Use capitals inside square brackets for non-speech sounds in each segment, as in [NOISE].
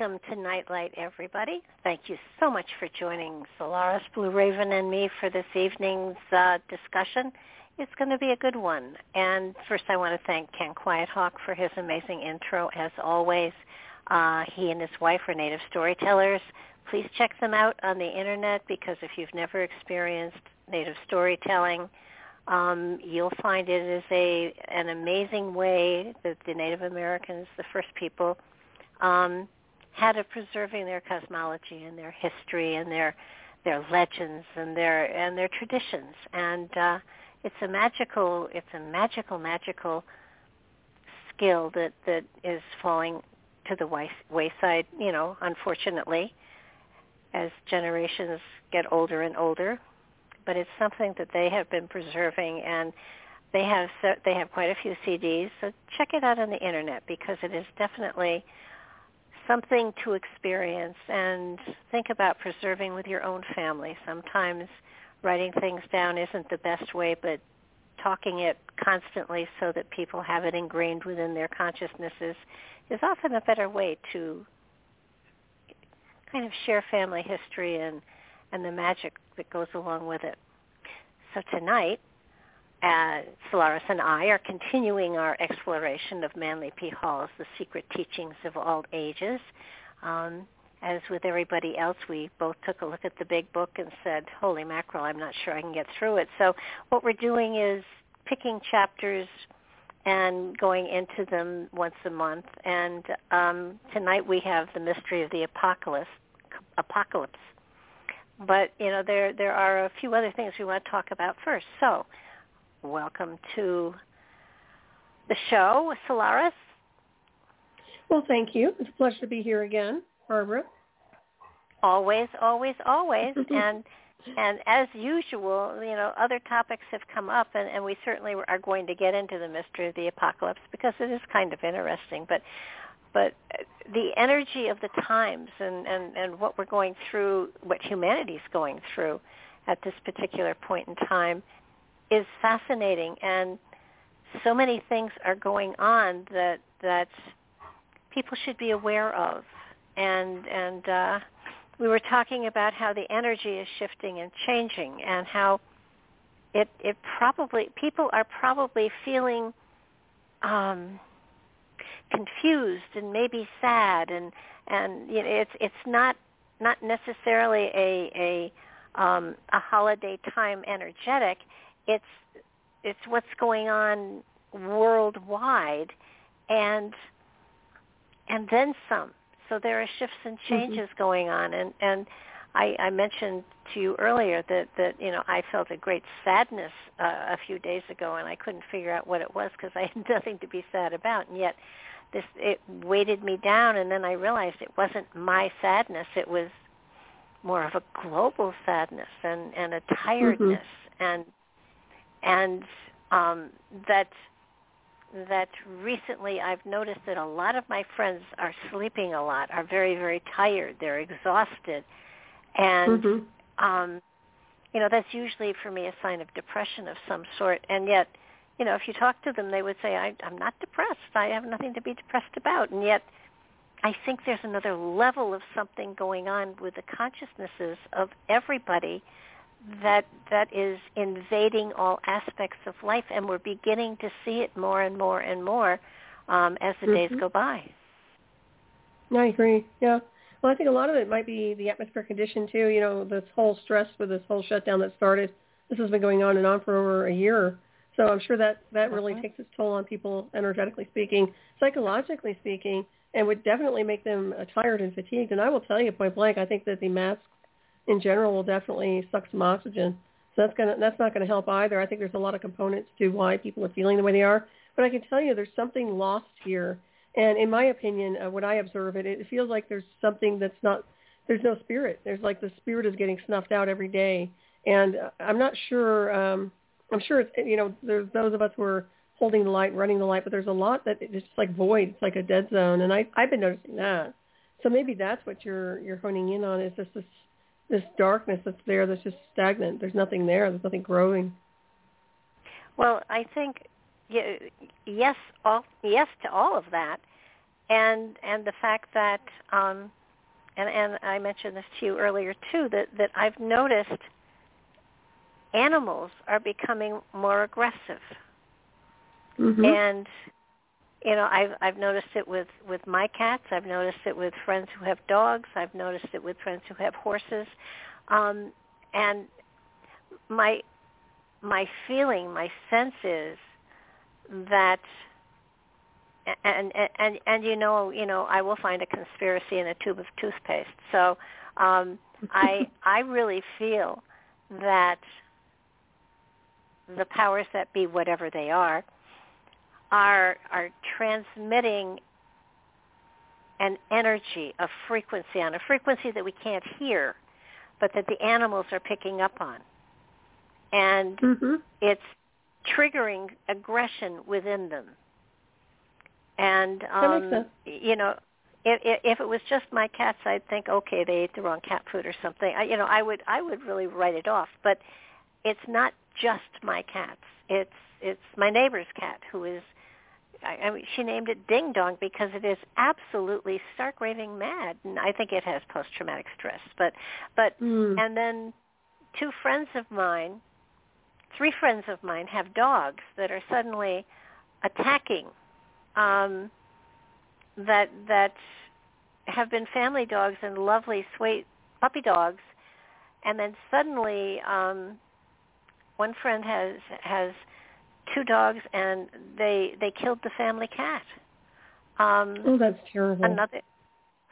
Welcome to Nightlight, everybody. Thank you so much for joining Solaris, Blue Raven, and me for this evening's uh, discussion. It's going to be a good one. And first, I want to thank Ken Quiethawk for his amazing intro, as always. Uh, he and his wife are native storytellers. Please check them out on the internet because if you've never experienced native storytelling, um, you'll find it is a an amazing way that the Native Americans, the first people, um, had of preserving their cosmology and their history and their their legends and their and their traditions. And uh it's a magical it's a magical magical skill that that is falling to the wayside you know unfortunately as generations get older and older. But it's something that they have been preserving and they have they have quite a few CDs so check it out on the internet because it is definitely something to experience and think about preserving with your own family. Sometimes writing things down isn't the best way, but talking it constantly so that people have it ingrained within their consciousnesses is often a better way to kind of share family history and, and the magic that goes along with it. So tonight, uh, Solaris and I are continuing our exploration of Manly P. Hall's The Secret Teachings of All Ages. Um, as with everybody else, we both took a look at the big book and said, holy mackerel, I'm not sure I can get through it. So what we're doing is picking chapters and going into them once a month. And um, tonight we have the mystery of the apocalypse. Apocalypse. But you know there there are a few other things we want to talk about first. So welcome to the show, Solaris. Well, thank you. It's a pleasure to be here again, Barbara. Always, always, always. Mm-hmm. and and as usual, you know, other topics have come up, and, and we certainly are going to get into the mystery of the apocalypse because it is kind of interesting. But but the energy of the times and, and, and what we're going through, what humanity's going through at this particular point in time is fascinating and so many things are going on that that people should be aware of. And and uh we were talking about how the energy is shifting and changing and how it it probably people are probably feeling um confused and maybe sad and and you know it's it's not not necessarily a a um a holiday time energetic it's it's what's going on worldwide and and then some so there are shifts and changes mm-hmm. going on and and I, I mentioned to you earlier that that you know I felt a great sadness uh, a few days ago, and I couldn't figure out what it was because I [LAUGHS] had nothing to be sad about, and yet this it weighted me down, and then I realized it wasn't my sadness; it was more of a global sadness and and a tiredness, mm-hmm. and and um, that that recently I've noticed that a lot of my friends are sleeping a lot, are very very tired, they're exhausted and mm-hmm. um, you know that's usually for me a sign of depression of some sort. And yet, you know, if you talk to them, they would say, I, "I'm not depressed. I have nothing to be depressed about." And yet, I think there's another level of something going on with the consciousnesses of everybody that that is invading all aspects of life, and we're beginning to see it more and more and more um, as the mm-hmm. days go by. I agree. Yeah. Well, I think a lot of it might be the atmospheric condition too. You know, this whole stress with this whole shutdown that started. This has been going on and on for over a year. So I'm sure that that really mm-hmm. takes its toll on people, energetically speaking, psychologically speaking, and would definitely make them uh, tired and fatigued. And I will tell you point blank, I think that the masks in general will definitely suck some oxygen. So that's gonna that's not to help either. I think there's a lot of components to why people are feeling the way they are. But I can tell you, there's something lost here and in my opinion, uh, when I observe it, it feels like there's something that's not, there's no spirit. There's like the spirit is getting snuffed out every day. And uh, I'm not sure, um, I'm sure it's, you know, there's those of us who are holding the light, running the light, but there's a lot that it's just like void. It's like a dead zone. And I, I've been noticing that. So maybe that's what you're, you're honing in on is just this, this darkness that's there that's just stagnant. There's nothing there. There's nothing growing. Well, I think yes, all, yes to all of that, and and the fact that, um, and and I mentioned this to you earlier too, that that I've noticed animals are becoming more aggressive, mm-hmm. and you know I've I've noticed it with with my cats. I've noticed it with friends who have dogs. I've noticed it with friends who have horses, um, and my my feeling, my sense is that and and and you know you know I will find a conspiracy in a tube of toothpaste. So um, I [LAUGHS] I really feel that the powers that be, whatever they are, are are transmitting an energy, a frequency on a frequency that we can't hear, but that the animals are picking up on, and mm-hmm. it's triggering aggression within them. And um, you know, if, if it was just my cats, I'd think, okay, they ate the wrong cat food or something. I, you know, I would I would really write it off. But it's not just my cats. It's it's my neighbor's cat who is. I, I mean, she named it Ding Dong because it is absolutely stark raving mad, and I think it has post traumatic stress. But but mm. and then two friends of mine three friends of mine have dogs that are suddenly attacking um, that that have been family dogs and lovely, sweet puppy dogs, and then suddenly um, one friend has has two dogs and they they killed the family cat. Um, oh, that's terrible. Another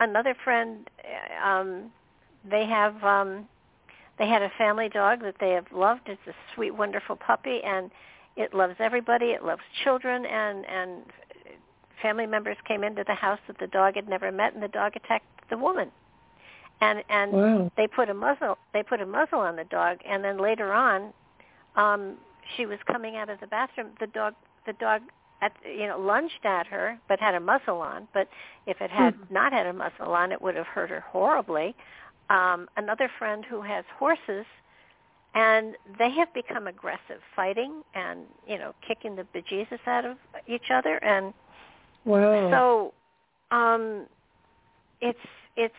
another friend, um, they have um, they had a family dog that they have loved. It's a sweet, wonderful puppy, and it loves everybody. It loves children, and and family members came into the house that the dog had never met, and the dog attacked the woman. And and wow. they put a muzzle they put a muzzle on the dog, and then later on, um, she was coming out of the bathroom. The dog the dog at you know lunged at her, but had a muzzle on. But if it had mm-hmm. not had a muzzle on, it would have hurt her horribly um, another friend who has horses, and they have become aggressive, fighting and you know kicking the bejesus out of each other, and so um, it's it's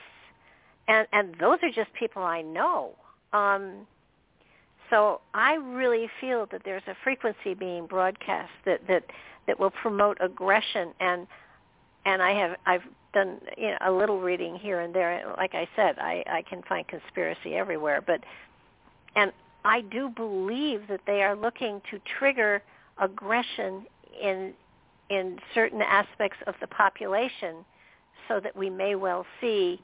and and those are just people I know. Um, so I really feel that there's a frequency being broadcast that that that will promote aggression and and I have I've done you know a little reading here and there. Like I said, I I can find conspiracy everywhere, but and I do believe that they are looking to trigger aggression in in certain aspects of the population so that we may well see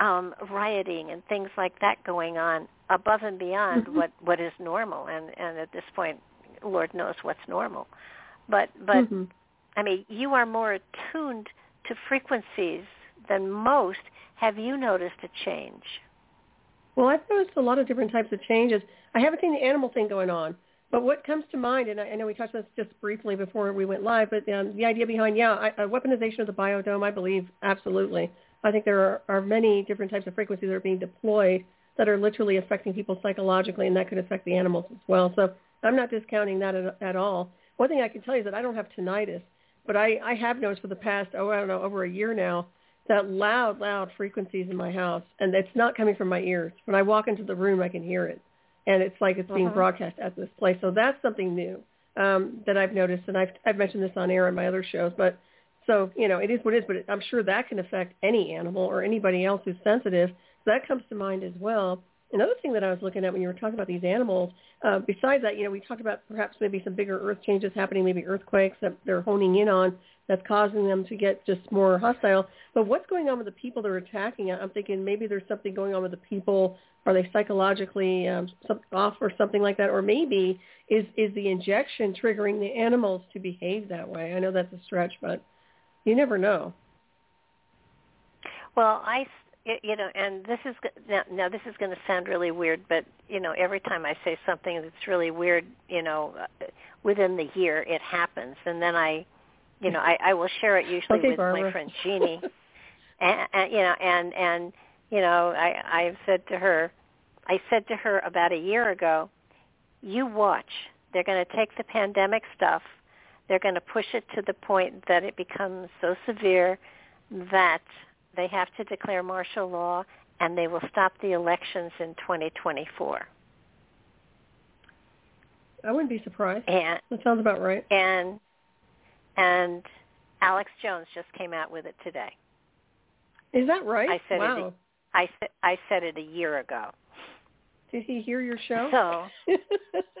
um, rioting and things like that going on above and beyond mm-hmm. what what is normal. And and at this point, Lord knows what's normal. But but mm-hmm. I mean, you are more attuned to frequencies than most. Have you noticed a change? Well, I've noticed a lot of different types of changes. I haven't seen the animal thing going on, but what comes to mind, and I, I know we touched on this just briefly before we went live, but um, the idea behind, yeah, I, a weaponization of the biodome, I believe, absolutely. I think there are, are many different types of frequencies that are being deployed that are literally affecting people psychologically, and that could affect the animals as well. So I'm not discounting that at, at all. One thing I can tell you is that I don't have tinnitus, but I, I have noticed for the past, oh, I don't know, over a year now, that loud, loud frequencies in my house, and it's not coming from my ears. When I walk into the room, I can hear it, and it's like it's being uh-huh. broadcast at this place. So that's something new um, that I've noticed, and I've I've mentioned this on air on my other shows. But so you know, it is what it is. But I'm sure that can affect any animal or anybody else who's sensitive. So that comes to mind as well. Another thing that I was looking at when you were talking about these animals, uh, besides that, you know, we talked about perhaps maybe some bigger earth changes happening, maybe earthquakes that they're honing in on that's causing them to get just more hostile. But what's going on with the people they're attacking? I'm thinking maybe there's something going on with the people. Are they psychologically um, off or something like that? Or maybe is is the injection triggering the animals to behave that way? I know that's a stretch, but you never know. Well, I you know, and this is now, now this is going to sound really weird, but you know, every time I say something that's really weird, you know, uh, within the year it happens, and then I, you know, I, I will share it usually okay, with Barbara. my friend [LAUGHS] Jeannie, and, and you know, and and you know, I I've said to her, I said to her about a year ago, you watch, they're going to take the pandemic stuff, they're going to push it to the point that it becomes so severe that they have to declare martial law and they will stop the elections in 2024. I wouldn't be surprised. And that sounds about right. And and Alex Jones just came out with it today. Is that right? I said wow. it. I said I said it a year ago. Did he hear your show? So.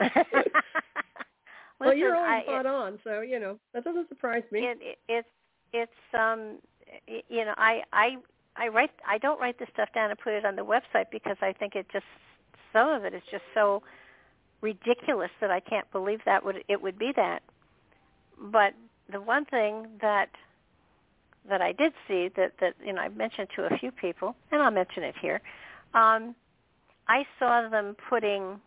[LAUGHS] [LAUGHS] well, you're always spot on, so you know that doesn't surprise me. It, it, it's it's um you know I I I write I don't write this stuff down and put it on the website because I think it just some of it is just so ridiculous that I can't believe that would it would be that. But the one thing that that I did see that that you know I mentioned to a few people, and I'll mention it here. Um, I saw them putting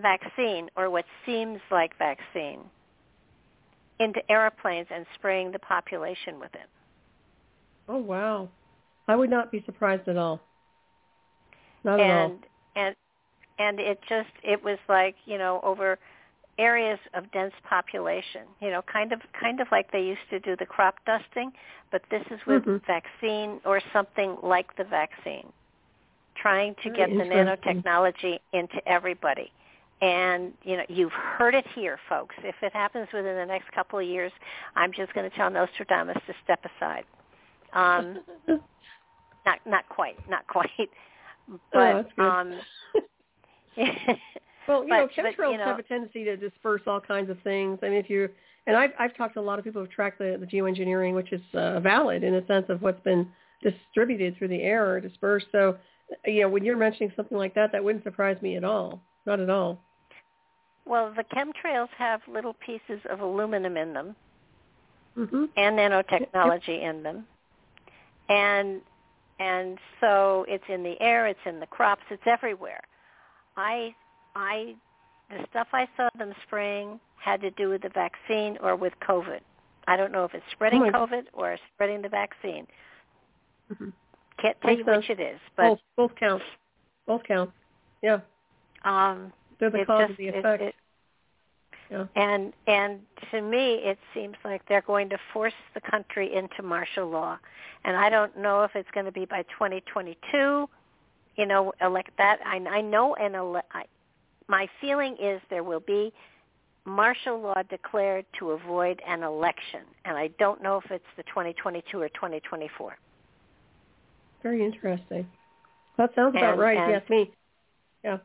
vaccine or what seems like vaccine into airplanes and spraying the population with it. Oh wow. I would not be surprised at all. Not and, at all. And and it just it was like, you know, over areas of dense population, you know, kind of kind of like they used to do the crop dusting, but this is with mm-hmm. vaccine or something like the vaccine. Trying to Very get the nanotechnology into everybody. And you know, you've heard it here, folks. If it happens within the next couple of years, I'm just going to tell Nostradamus to step aside. Um, [LAUGHS] not not quite, not quite. [LAUGHS] But oh, um, [LAUGHS] well, you but, know, chemtrails but, you know, have a tendency to disperse all kinds of things. I mean, if you and I've I've talked to a lot of people who've tracked the, the geoengineering, which is uh, valid in the sense of what's been distributed through the air or dispersed. So, you know, when you're mentioning something like that, that wouldn't surprise me at all. Not at all. Well, the chemtrails have little pieces of aluminum in them mm-hmm. and nanotechnology in them. And and so it's in the air, it's in the crops, it's everywhere. I I the stuff I saw them spraying had to do with the vaccine or with COVID. I don't know if it's spreading oh COVID or spreading the vaccine. Mm-hmm. Can't tell you which it is, but both both count. Both count. Yeah. um They're the it cause just, of the effect. it- yeah. And and to me, it seems like they're going to force the country into martial law, and I don't know if it's going to be by 2022. You know, elect that. I, I know, and ele- I, my feeling is there will be martial law declared to avoid an election, and I don't know if it's the 2022 or 2024. Very interesting. That sounds about right. and- yes, me. Yeah.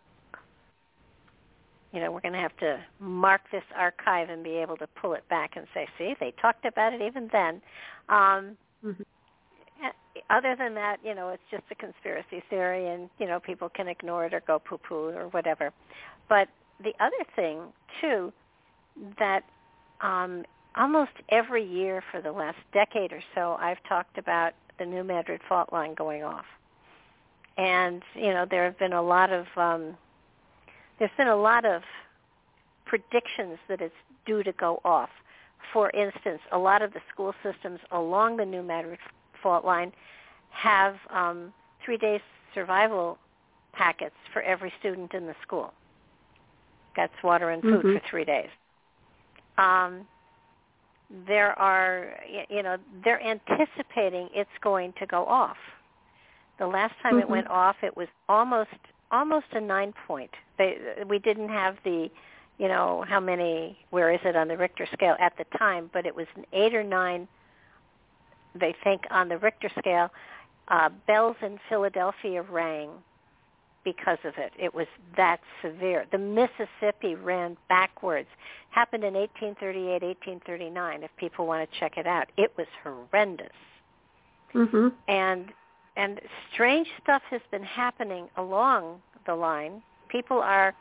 You know, we're going to have to mark this archive and be able to pull it back and say, see, they talked about it even then. Um, Mhm. other than that, you know, it's just a conspiracy theory, and you know, people can ignore it or go poo-poo or whatever. But the other thing too, that um, almost every year for the last decade or so, I've talked about the New Madrid fault line going off, and you know, there have been a lot of um, there's been a lot of predictions that it's due to go off. For instance, a lot of the school systems along the New Madrid fault line have um, three-day survival packets for every student in the school. That's water and food mm-hmm. for three days. Um, there are, you know, they're anticipating it's going to go off. The last time mm-hmm. it went off, it was almost almost a nine point. They, we didn't have the, you know, how many, where is it on the Richter scale at the time, but it was an eight or nine they think on the Richter scale, uh, bells in Philadelphia rang because of it. It was that severe. The Mississippi ran backwards. Happened in 1838, 1839. If people want to check it out, it was horrendous. Mm-hmm. And and strange stuff has been happening along the line. People are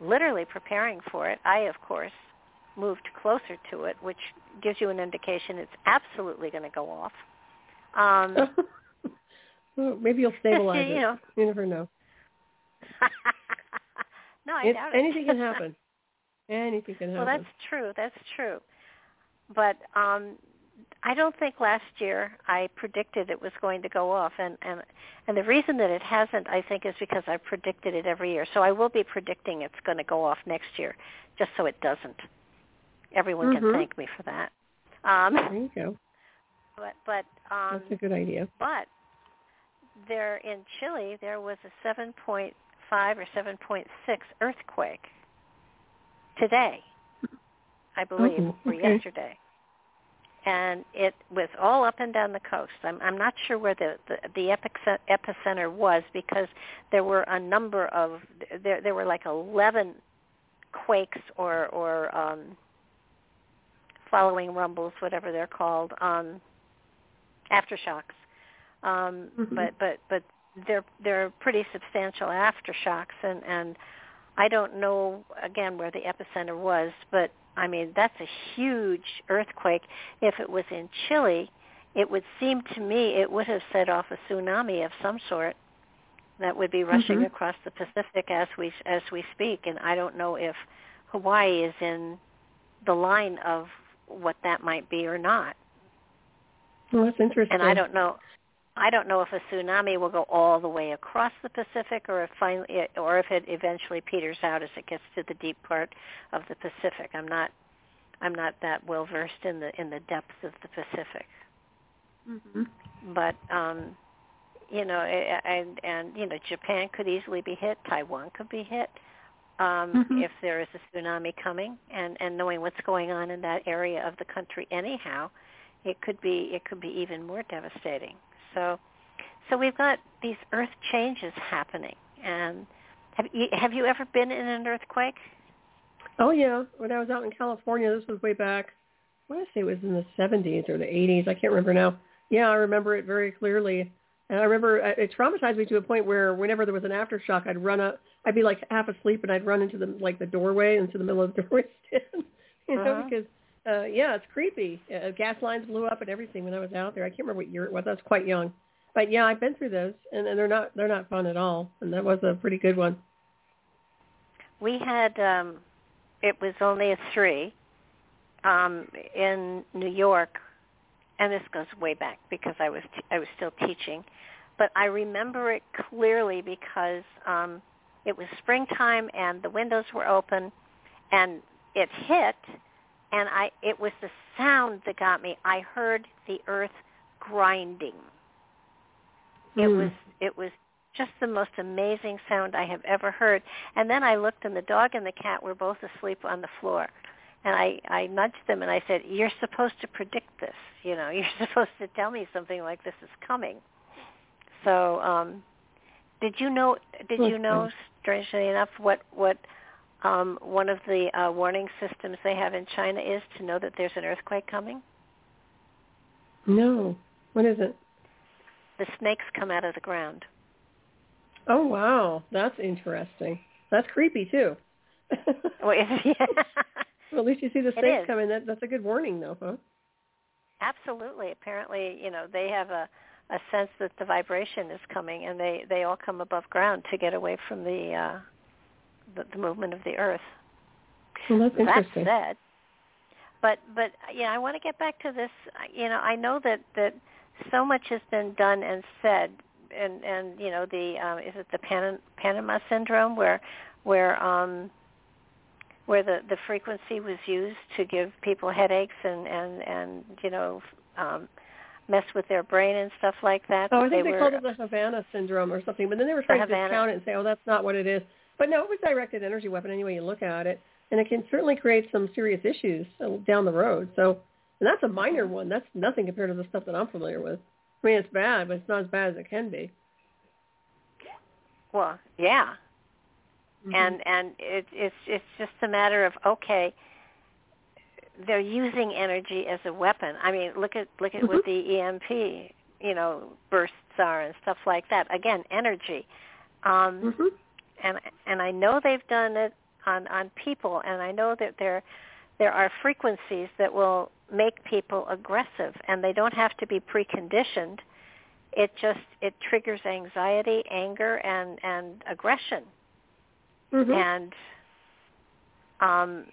literally preparing for it. I, of course, moved closer to it, which gives you an indication it's absolutely going to go off. Um, [LAUGHS] well, maybe you'll [LAUGHS] stabilize you it. Know. You never know. [LAUGHS] no, I it, doubt it. Anything can happen. Anything can happen. Well, that's true. That's true. But um I don't think last year I predicted it was going to go off, and and and the reason that it hasn't, I think, is because I predicted it every year. So I will be predicting it's going to go off next year, just so it doesn't. Everyone mm-hmm. can thank me for that. Um, there you go. [LAUGHS] But but um, that's a good idea. But there in Chile, there was a 7.5 or 7.6 earthquake today, I believe, or okay. yesterday and it was all up and down the coast. I'm, I'm not sure where the, the, the epicenter was because there were a number of there there were like 11 quakes or or um, following rumbles, whatever they're called, um, aftershocks. Um, mm-hmm. But but but they're they're pretty substantial aftershocks, and and I don't know again where the epicenter was, but I mean, that's a huge earthquake. If it was in Chile, it would seem to me it would have set off a tsunami of some sort that would be rushing mm-hmm. across the Pacific as we as we speak. And I don't know if Hawaii is in the line of what that might be or not. Well, that's interesting. And I don't know. I don't know if a tsunami will go all the way across the Pacific, or if finally, or if it eventually peters out as it gets to the deep part of the Pacific. I'm not, I'm not that well versed in the in the depths of the Pacific. Mm-hmm. But um, you know, and and you know, Japan could easily be hit. Taiwan could be hit um, mm-hmm. if there is a tsunami coming, and and knowing what's going on in that area of the country anyhow, it could be it could be even more devastating. So, so we've got these earth changes happening. And have you have you ever been in an earthquake? Oh yeah, when I was out in California, this was way back. I want to say it was in the 70s or the 80s. I can't remember now. Yeah, I remember it very clearly. And I remember uh, it traumatized me to a point where whenever there was an aftershock, I'd run up. I'd be like half asleep, and I'd run into the like the doorway into the middle of the [LAUGHS] doorway stand. you know, uh-huh. because uh, yeah, it's creepy. Uh, gas lines blew up and everything when I was out there. I can't remember what year it was. I was quite young, but yeah, I've been through those, and, and they're not they're not fun at all. And that was a pretty good one. We had um, it was only a three um, in New York, and this goes way back because I was t- I was still teaching, but I remember it clearly because um, it was springtime and the windows were open, and it hit and I it was the sound that got me. I heard the earth grinding. It Mm. was it was just the most amazing sound I have ever heard. And then I looked and the dog and the cat were both asleep on the floor. And I, I nudged them and I said, You're supposed to predict this, you know, [LAUGHS] you're supposed to tell me something like this is coming. So, um did you know did you know strangely enough what what um, one of the uh, warning systems they have in China is to know that there's an earthquake coming? No. What is it? the snakes come out of the ground. Oh wow, that's interesting. That's creepy too. [LAUGHS] well, [LAUGHS] well, at least you see the snakes coming. That that's a good warning, though, huh? Absolutely. Apparently, you know, they have a a sense that the vibration is coming, and they they all come above ground to get away from the uh, the, the movement of the earth. Well, that's interesting. That said, but but yeah, I want to get back to this. You know, I know that that so much has been done and said, and and you know the um, is it the Pan- Panama syndrome where where um, where the the frequency was used to give people headaches and and and you know um, mess with their brain and stuff like that. Oh, I think they, they were, called it the Havana syndrome or something, but then they were trying to discount it and say, oh, that's not what it is. But no, it was directed energy weapon any way you look at it, and it can certainly create some serious issues down the road. So, and that's a minor one. That's nothing compared to the stuff that I'm familiar with. I mean, it's bad, but it's not as bad as it can be. Well, yeah, mm-hmm. and and it, it's it's just a matter of okay, they're using energy as a weapon. I mean, look at look at mm-hmm. what the EMP, you know, bursts are and stuff like that. Again, energy. Um, mm-hmm. And and I know they've done it on on people, and I know that there there are frequencies that will make people aggressive, and they don't have to be preconditioned. It just it triggers anxiety, anger, and and aggression. Mm-hmm. And um,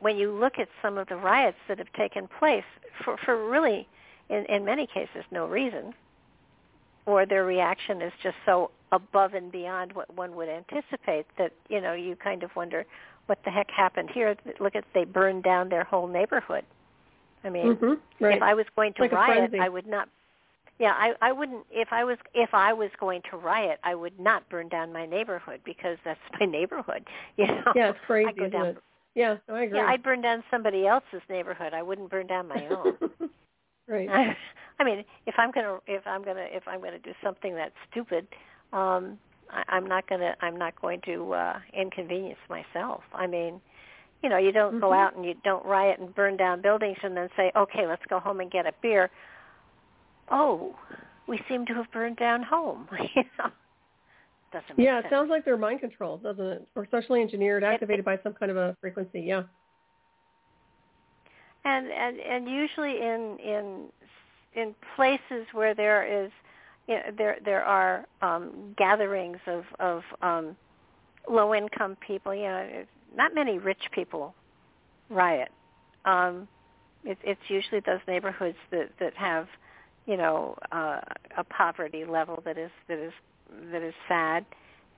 when you look at some of the riots that have taken place for, for really, in, in many cases, no reason, or their reaction is just so above and beyond what one would anticipate that you know you kind of wonder what the heck happened here. Look at they burned down their whole neighborhood. I mean, mm-hmm. right. if I was going to like riot, I would not. Yeah, I I wouldn't. If I was if I was going to riot, I would not burn down my neighborhood because that's [LAUGHS] my neighborhood. [LAUGHS] You know. Yeah, it's crazy. I go down, it? Yeah, I agree. Yeah, I'd burn down somebody else's neighborhood. I wouldn't burn down my [LAUGHS] own. Right. [LAUGHS] I mean, if I'm gonna if I'm gonna if I'm gonna do something that's stupid, um, I, I'm not gonna I'm not going to uh, inconvenience myself. I mean, you know, you don't mm-hmm. go out and you don't riot and burn down buildings and then say, okay, let's go home and get a beer. Oh, we seem to have burned down home. [LAUGHS] you know doesn't yeah, sense. it sounds like they're mind controlled, doesn't it? Or socially engineered, activated it, by some kind of a frequency. Yeah. And and and usually in in in places where there is you know, there there are um, gatherings of of um, low income people. You know, not many rich people riot. Um, it, it's usually those neighborhoods that that have you know uh, a poverty level that is that is that is sad,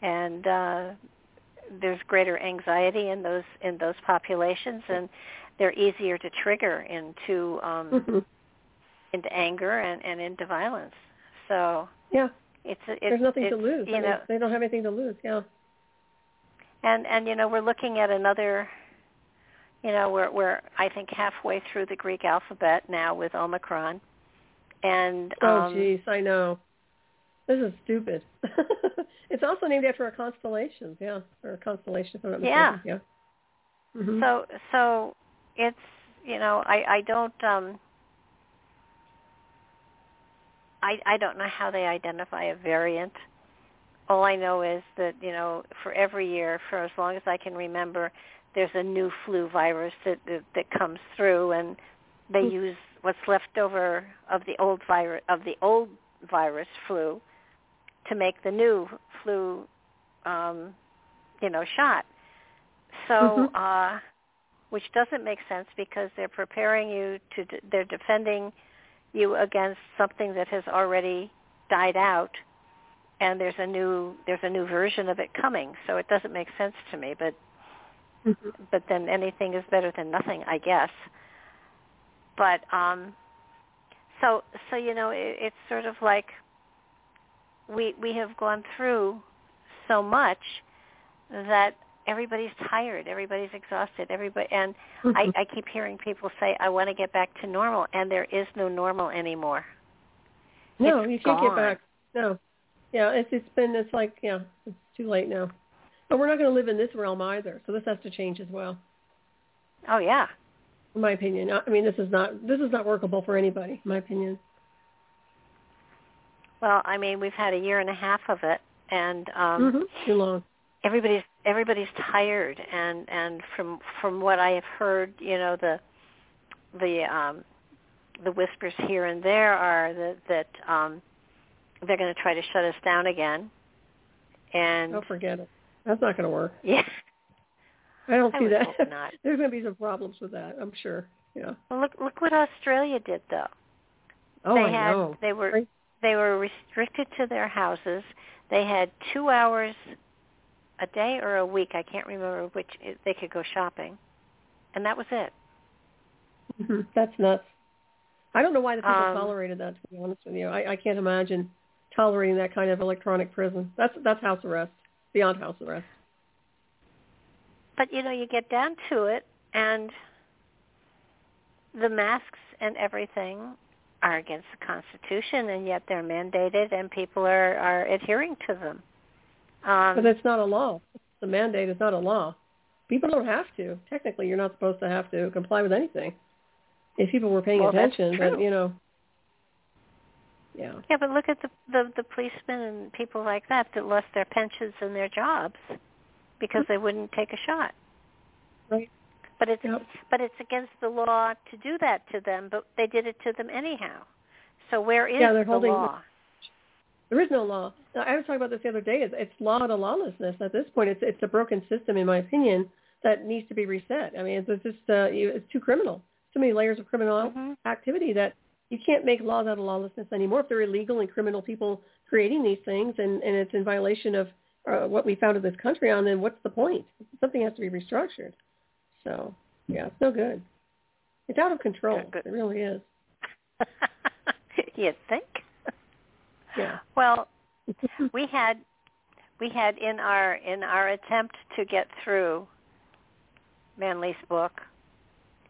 and uh, there's greater anxiety in those in those populations, and they're easier to trigger into um, mm-hmm. into anger and, and into violence. So yeah, it's, it's there's nothing it's, to lose. You I know, mean, they don't have anything to lose. Yeah. And and you know we're looking at another. You know we're we're I think halfway through the Greek alphabet now with Omicron, and oh um, geez, I know. This is stupid. [LAUGHS] it's also named after a constellation, yeah, or a constellation. If I'm not yeah. Yeah. Mm-hmm. So so it's you know I I don't um I I don't know how they identify a variant. All I know is that you know for every year for as long as I can remember, there's a new flu virus that that, that comes through, and they mm-hmm. use what's left over of the old virus of the old virus flu to make the new flu, um, you know, shot. So, mm-hmm. uh, which doesn't make sense because they're preparing you to, de- they're defending you against something that has already died out, and there's a new there's a new version of it coming. So it doesn't make sense to me. But mm-hmm. but then anything is better than nothing, I guess. But um, so so you know it, it's sort of like we we have gone through so much that everybody's tired, everybody's exhausted, everybody and mm-hmm. I, I keep hearing people say, I want to get back to normal and there is no normal anymore. No, it's you can't gone. get back. No. Yeah, it's it's been it's like yeah, it's too late now. But we're not going to live in this realm either, so this has to change as well. Oh yeah. In my opinion, I mean this is not this is not workable for anybody. In my opinion. Well, I mean, we've had a year and a half of it, and um, mm-hmm. too long. Everybody's everybody's tired, and and from from what I have heard, you know, the the um, the whispers here and there are that that um, they're going to try to shut us down again. And don't forget it. That's not going to work. Yeah. I don't I see that. [LAUGHS] There's going to be some problems with that. I'm sure. Yeah. Well, look look what Australia did though. Oh, they I had know. they were they were restricted to their houses. They had two hours a day or a week. I can't remember which they could go shopping, and that was it. Mm-hmm. That's nuts. I don't know why the people Um, tolerated that. To be honest with you, I, I can't imagine tolerating that kind of electronic prison. That's that's house arrest, beyond house arrest. But you know, you get down to it, and the masks and everything are against the Constitution, and yet they're mandated, and people are are adhering to them. Um, But it's not a law. The mandate is not a law. People don't have to. Technically, you're not supposed to have to comply with anything. If people were paying Well, attention, but you know, yeah. yeah, but look at the, the the policemen and people like that that lost their pensions and their jobs because they wouldn't take a shot. Right. But it's Yep. but it's against the law to do that to them, but they did it to them anyhow. So where is Yeah, they're the holding- law? There is no law. Now, I was talking about this the other day. It's, it's law to lawlessness. At this point, it's it's a broken system, in my opinion, that needs to be reset. I mean, it's, it's just uh, it's too criminal. Too many layers of criminal Mhm. activity that you can't make laws out of lawlessness anymore. If they're illegal and criminal people creating these things, and and it's in violation of uh, what we founded this country on, then what's the point? Something has to be restructured. So yeah, it's no good. It's out of control. Good, good. It really is. [LAUGHS] [LAUGHS] You'd think. Yeah. Well, we had we had in our in our attempt to get through Manly's book,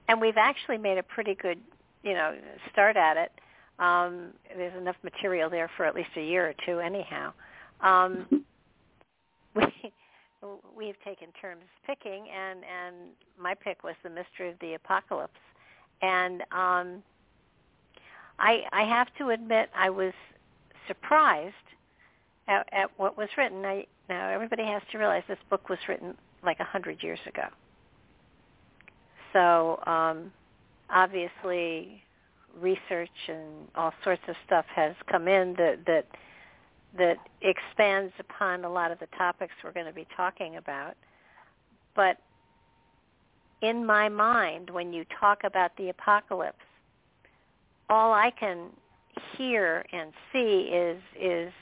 and we've actually made a pretty good you know start at it. Um, there's enough material there for at least a year or two, anyhow. Um, [LAUGHS] we we've taken turns picking, and and my pick was the mystery of the apocalypse, and um, I I have to admit I was surprised at, at what was written. Now, now everybody has to realize this book was written like a hundred years ago. So um, obviously, research and all sorts of stuff has come in that that that expands upon a lot of the topics we're going to be talking about. But in my mind, when you talk about the apocalypse, all I can hear and see is is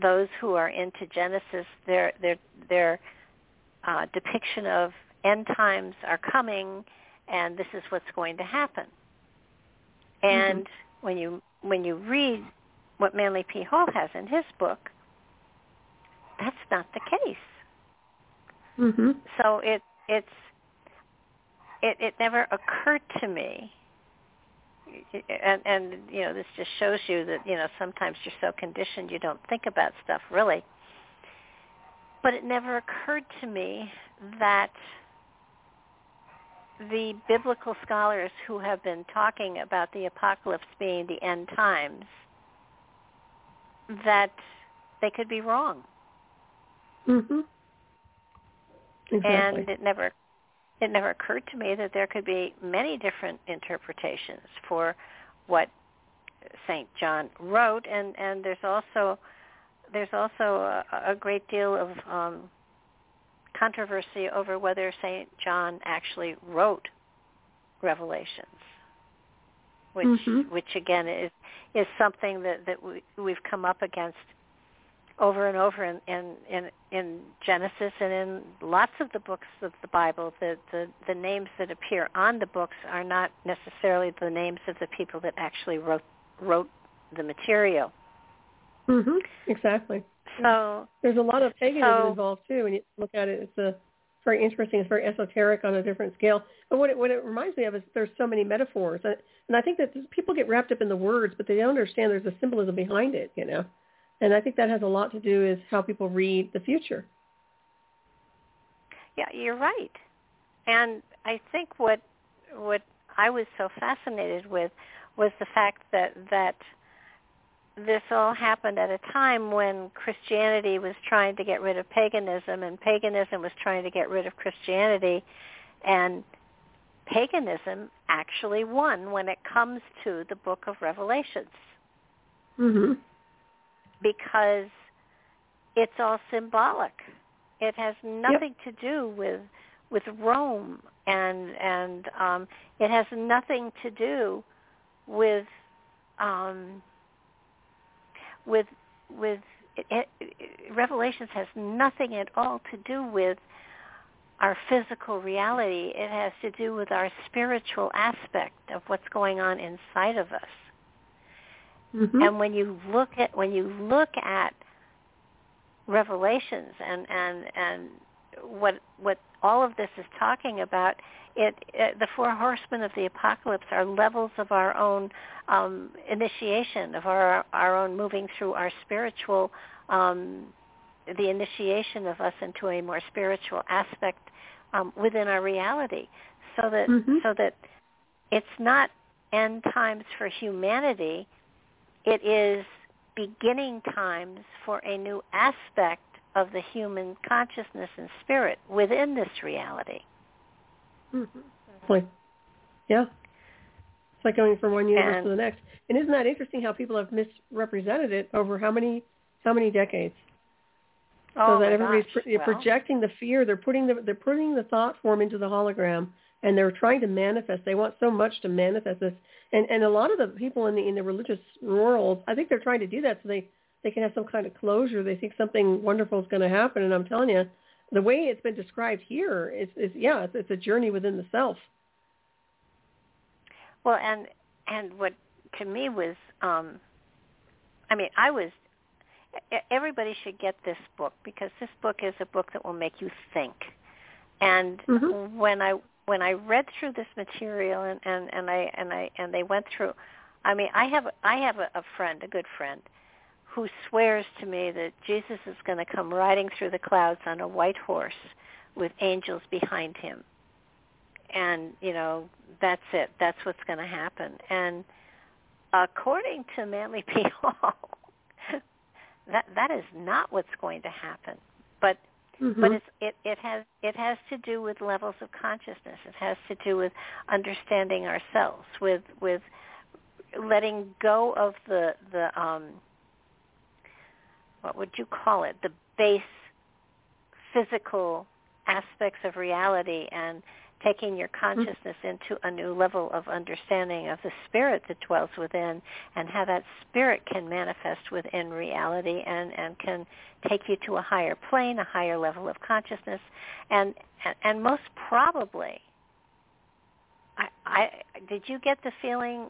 those who are into Genesis, their their their uh, depiction of end times are coming, and this is what's going to happen. And when you when you read what Manly P. Hall has in his book, that's not the case. Mhm. So it it's it it never occurred to me and and you know this just shows you that you know sometimes you're so conditioned you don't think about stuff really but it never occurred to me that the biblical scholars who have been talking about the apocalypse being the end times that they could be wrong Mhm. Exactly. and it never it never occurred to me that there could be many different interpretations for what Saint John wrote, and and there's also there's also a, a great deal of um, controversy over whether Saint John actually wrote Revelations, which Mhm. which again is is something that that we, we've come up against over and over in, in in in Genesis and in lots of the books of the Bible, the, the the names that appear on the books are not necessarily the names of the people that actually wrote wrote the material. Mhm. Exactly. So There's a lot of paganism So- involved too. When you look at it, it's a very interesting. It's very esoteric on a different scale. But what it, what it reminds me of is there's so many metaphors, and, and I think that people get wrapped up in the words, but they don't understand there's a symbolism behind it. You know, and I think that has a lot to do with how people read the future. yeah, you're right. And I think what what I was so fascinated with was the fact that that this all happened at a time when Christianity was trying to get rid of paganism and paganism was trying to get rid of Christianity and paganism actually won when it comes to the book of Revelations. Mhm. Because it's all symbolic. It has nothing yep. to do with with Rome and and um it has nothing to do with um with with it, it, Revelations has nothing at all to do with our physical reality. It has to do with our spiritual aspect of what's going on inside of us. Mm-hmm. And when you look at when you look at Revelations and and and what what all of this is talking about, it, it the four horsemen of the apocalypse are levels of our own um, initiation of our our own moving through our spiritual um, the initiation of us into a more spiritual aspect um, within our reality, so that mm-hmm. so that it's not end times for humanity. It is beginning times for a new aspect of the human consciousness and spirit within this reality. Mm-hmm. Yeah. It's like going from one universe and, to the next. And isn't that interesting how people have misrepresented it over how many how many decades? Oh so that everybody's gosh, pro- well. projecting the fear. They're putting the they're putting the thought form into the hologram, and they're trying to manifest. They want so much to manifest this, and and a lot of the people in the in the religious world, I think they're trying to do that so they they can have some kind of closure. They think something wonderful is going to happen, and I'm telling you, the way it's been described here is, is yeah, it's, it's a journey within the self. Well, and and what to me was, um, I mean, I was. Everybody should get this book because this book is a book that will make you think. And mm-hmm. when I when I read through this material and and and I and I and they went through, I mean, I have I have a, a friend, a good friend, who swears to me that Jesus is going to come riding through the clouds on a white horse with angels behind him. And, you know, that's it. That's what's going to happen. And according to Manly P. Hall, [LAUGHS] that that is not what's going to happen. But mm-hmm. but it's it, it has it has to do with levels of consciousness. It has to do with understanding ourselves, with with letting go of the the um what would you call it, the base physical aspects of reality and taking your consciousness into a new level of understanding of the spirit that dwells within and how that spirit can manifest within reality and, and can take you to a higher plane, a higher level of consciousness. And, and, and most probably, I, I, did you get the feeling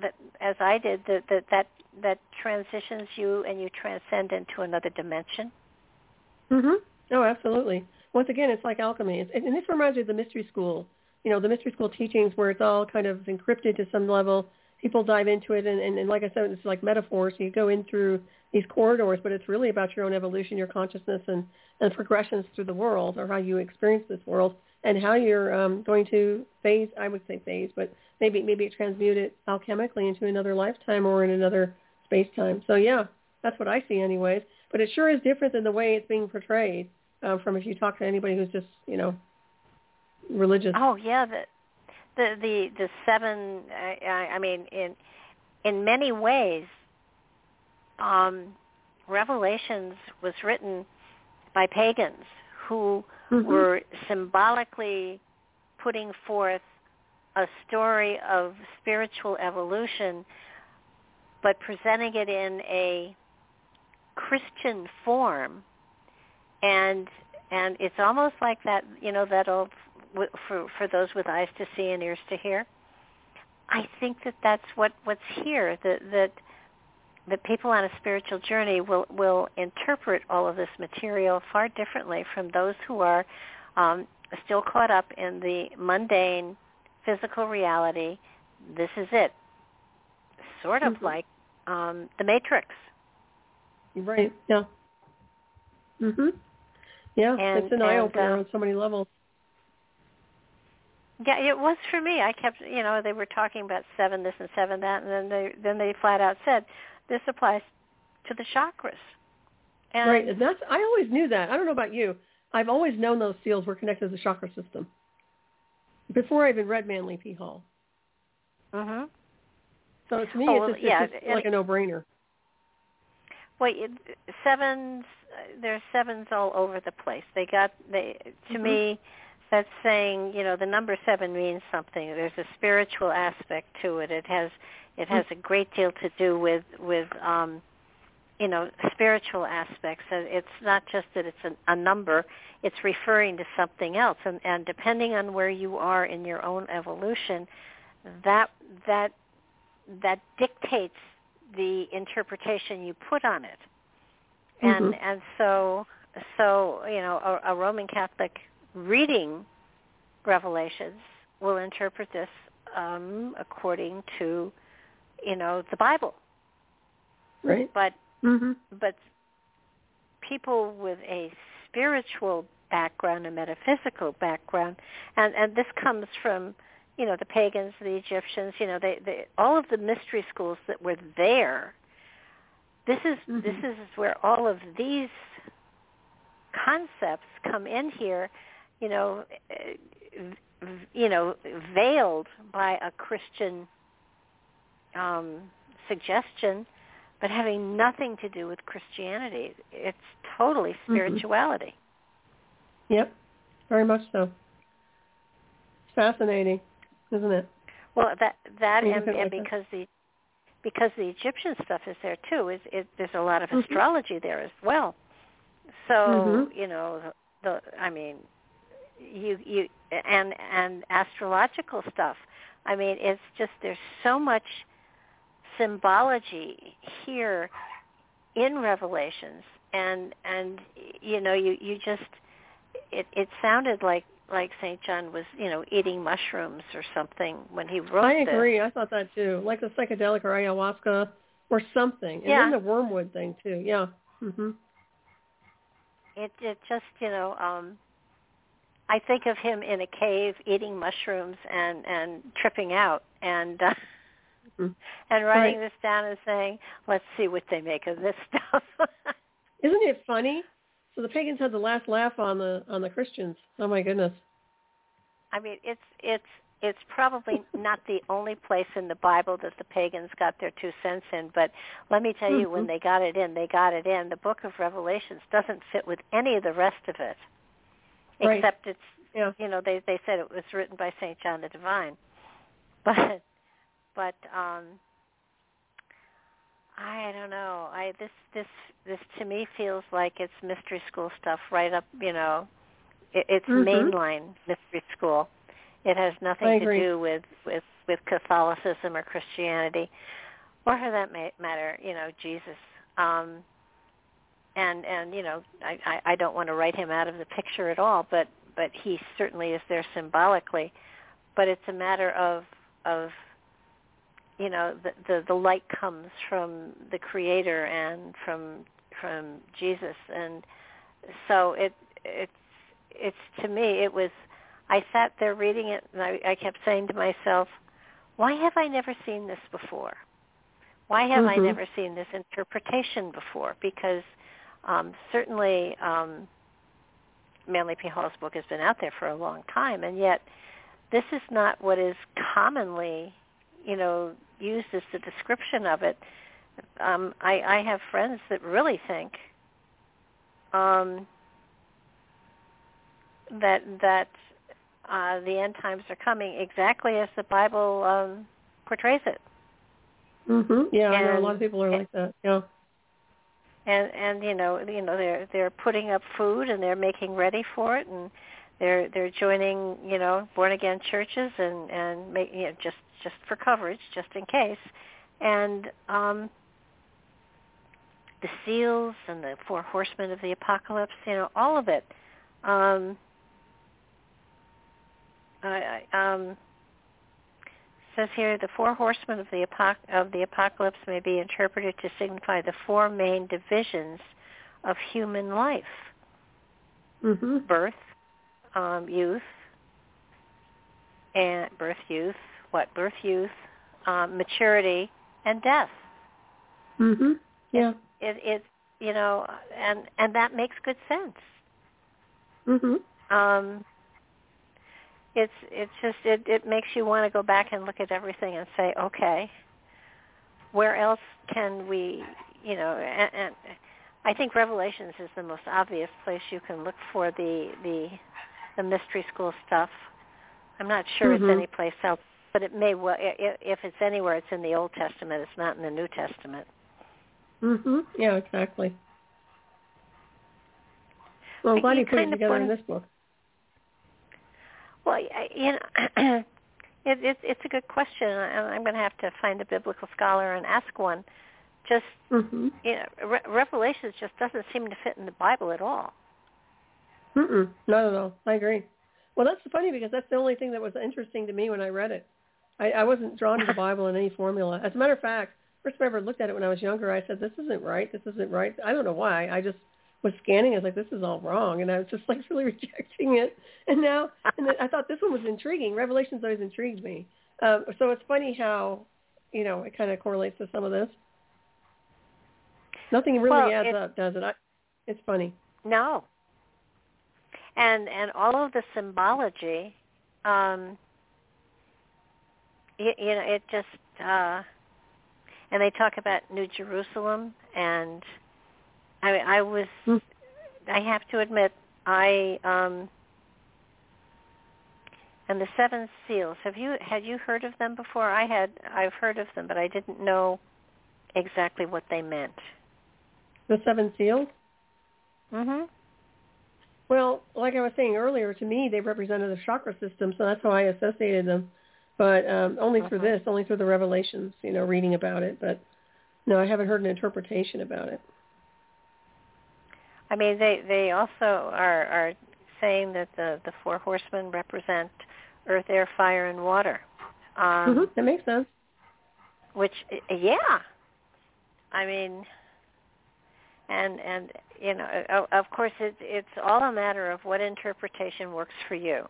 that, as I did, that, that, that that transitions you and you transcend into another dimension? Mm-hmm. Oh, absolutely. Once again, it's like alchemy. It's, and this reminds me of the mystery school. You know, the mystery school teachings where it's all kind of encrypted to some level. People dive into it, and, and, and like I said, it's like metaphors. You go in through these corridors, but it's really about your own evolution, your consciousness, and, and progressions through the world, or how you experience this world, and how you're um, going to phase. I would say phase, but maybe maybe transmute it alchemically into another lifetime or in another space time. So yeah, that's what I see anyways. But it sure is different than the way it's being portrayed uh, from if you talk to anybody who's just you know religious. Oh yeah, the the the, the seven. I, I mean, in in many ways, um, Revelations was written by pagans who mm-hmm. were symbolically putting forth a story of spiritual evolution but presenting it in a Christian form, and and it's almost like that, you know, that old for for those with eyes to see and ears to hear. I think that that's what what's here. That that that people on a spiritual journey will will interpret all of this material far differently from those who are um, still caught up in the mundane physical reality. This is it sort of mm-hmm. like um, the Matrix. Right. Yeah. Mhm. Yeah, and, it's an eye opener uh, on so many levels. Yeah, it was for me. I kept, you know, they were talking about seven this and seven that, and then they then they flat out said this applies to the chakras. And right, and that's I always knew that. I don't know about you. I've always known those seals were connected to the chakra system before I even read Manly P. Hall. Mhm. So to me, Oh, it's just, yeah, it's just like a no-brainer. Well, it, sevens. There's sevens all over the place. They got they. To Mhm. me, that's saying you know the number seven means something. There's a spiritual aspect to it. It has it has a great deal to do with with um, you know spiritual aspects. And It's not just that it's a, a number. It's referring to something else. And and depending on where you are in your own evolution, that that that dictates the interpretation you put on it. And Mhm. and so so you know a, a Roman Catholic reading Revelations will interpret this um, according to you know the Bible. Right. But Mhm. but people with a spiritual background, a metaphysical background, and and this comes from you know the pagans, the Egyptians, you know they, they all of the mystery schools that were there. This is Mhm. this is where all of these concepts come in here, you know, eh, you know, veiled by a Christian um, suggestion, but having nothing to do with Christianity. It's totally Mm-hmm. spirituality. Yep. Very much so. Fascinating, isn't it? Well, that that and, look at it and because the because the Egyptian stuff is there too. Is it, there's a lot of Mhm. astrology there as well. So Mhm. you know the I mean you you and and astrological stuff. I mean it's just there's so much symbology here in Revelations and and you know you you just it it sounded like like St. John was, you know, eating mushrooms or something when he wrote I this. agree. I thought that too. Like the psychedelic or ayahuasca or something. And Yeah. then the wormwood thing too. Yeah. Mhm. It it just, you know, um I think of him in a cave eating mushrooms and and tripping out and uh, Mhm. and writing Right. this down and saying, "Let's see what they make of this stuff." [LAUGHS] Isn't it funny? So the pagans had the last laugh on the on the Christians. Oh my goodness. I mean, it's it's it's probably [LAUGHS] not the only place in the Bible that the pagans got their two cents in, but let me tell you, when Mhm. they got it in, they got it in. The Book of Revelations doesn't fit with any of the rest of it, Right. except it's Yeah. you know they they said it was written by Saint John the Divine, [LAUGHS] but but um I don't know. I this this this to me feels like it's mystery school stuff right up, you know. It, it's Mhm. mainline mystery school. It has nothing to do with with with Catholicism or Christianity, or for that ma- matter, you know, Jesus. Um, and and you know, I, I I don't want to write him out of the picture at all, but but he certainly is there symbolically. But it's a matter of of you know the, the the light comes from the creator and from from jesus. And so it it's it's to me it was i sat there reading it and i i kept saying to myself why have i never seen this before? Why have i Mhm. never seen this interpretation before? Because um certainly um manly p. Hall's book has been out there for a long time and yet this is not what is commonly you know used as the description of it um i i have friends that really think um that that uh the end times are coming exactly as the bible um portrays it Mhm. Yeah, I know a lot of people are like that. Yeah. and and you know you know they're they're putting up food and they're making ready for it and they're they're joining you know born again churches and and make you know just just for coverage just in case. And um the seals and the four horsemen of the apocalypse you know all of it. Um I, I um says here the four horsemen of the apoc- of the apocalypse may be interpreted to signify the four main divisions of human life: Mhm. birth, um, youth, and birth, youth, what birth, youth, um, maturity, and death. Mhm. Yeah. It it you know, and and that makes good sense. Mhm. Um it's it's just it it makes you want to go back and look at everything and say, okay, where else can we, you know, and, and I think Revelations is the most obvious place you can look for the the the mystery school stuff. I'm not sure Mhm. it's any place else, but it may well if it's anywhere it's in the Old Testament, it's not in the New Testament. Mhm. Yeah, exactly. Well, I'm glad you you put it together in this book. Well, you know, [CLEARS THROAT] it, it, it's a good question, and I'm going to have to find a biblical scholar and ask one. Just Mhm. you know, Re- Revelations just doesn't seem to fit in the Bible at all. Mm-mm. Not at all. I agree. Well, that's funny because that's the only thing that was interesting to me when I read it. I, I wasn't drawn to the [LAUGHS] Bible in any formula. As a matter of fact, first time I ever looked at it when I was younger, I said, "This isn't right. This isn't right." I don't know why. I just was scanning. I was like, "This is all wrong," and I was just like [LAUGHS] really rejecting it. And now, and then I thought this one was intriguing. Revelations always intrigued me. Um, so it's funny how, you know, it kind of correlates to some of this. Nothing really Well, adds up, does it? I, it's funny. No. And and all of the symbology, um, you, you know, it just uh, and they talk about New Jerusalem, and I I was Hmm. I have to admit I um and the seven seals. Have you had you heard of them before? I had I've heard of them, but I didn't know exactly what they meant. The seven seals. Mhm. Well, like I was saying earlier, to me they represented the chakra system, so that's how I associated them. But um, only through Mhm. this, only through the revelations, you know, reading about it. But no, I haven't heard an interpretation about it. I mean, they they also are are saying that the the four horsemen represent earth, air, fire, and water. Um, hmm That makes sense. Which, yeah, I mean, and and you know, of, course, it's it's all a matter of what interpretation works for you.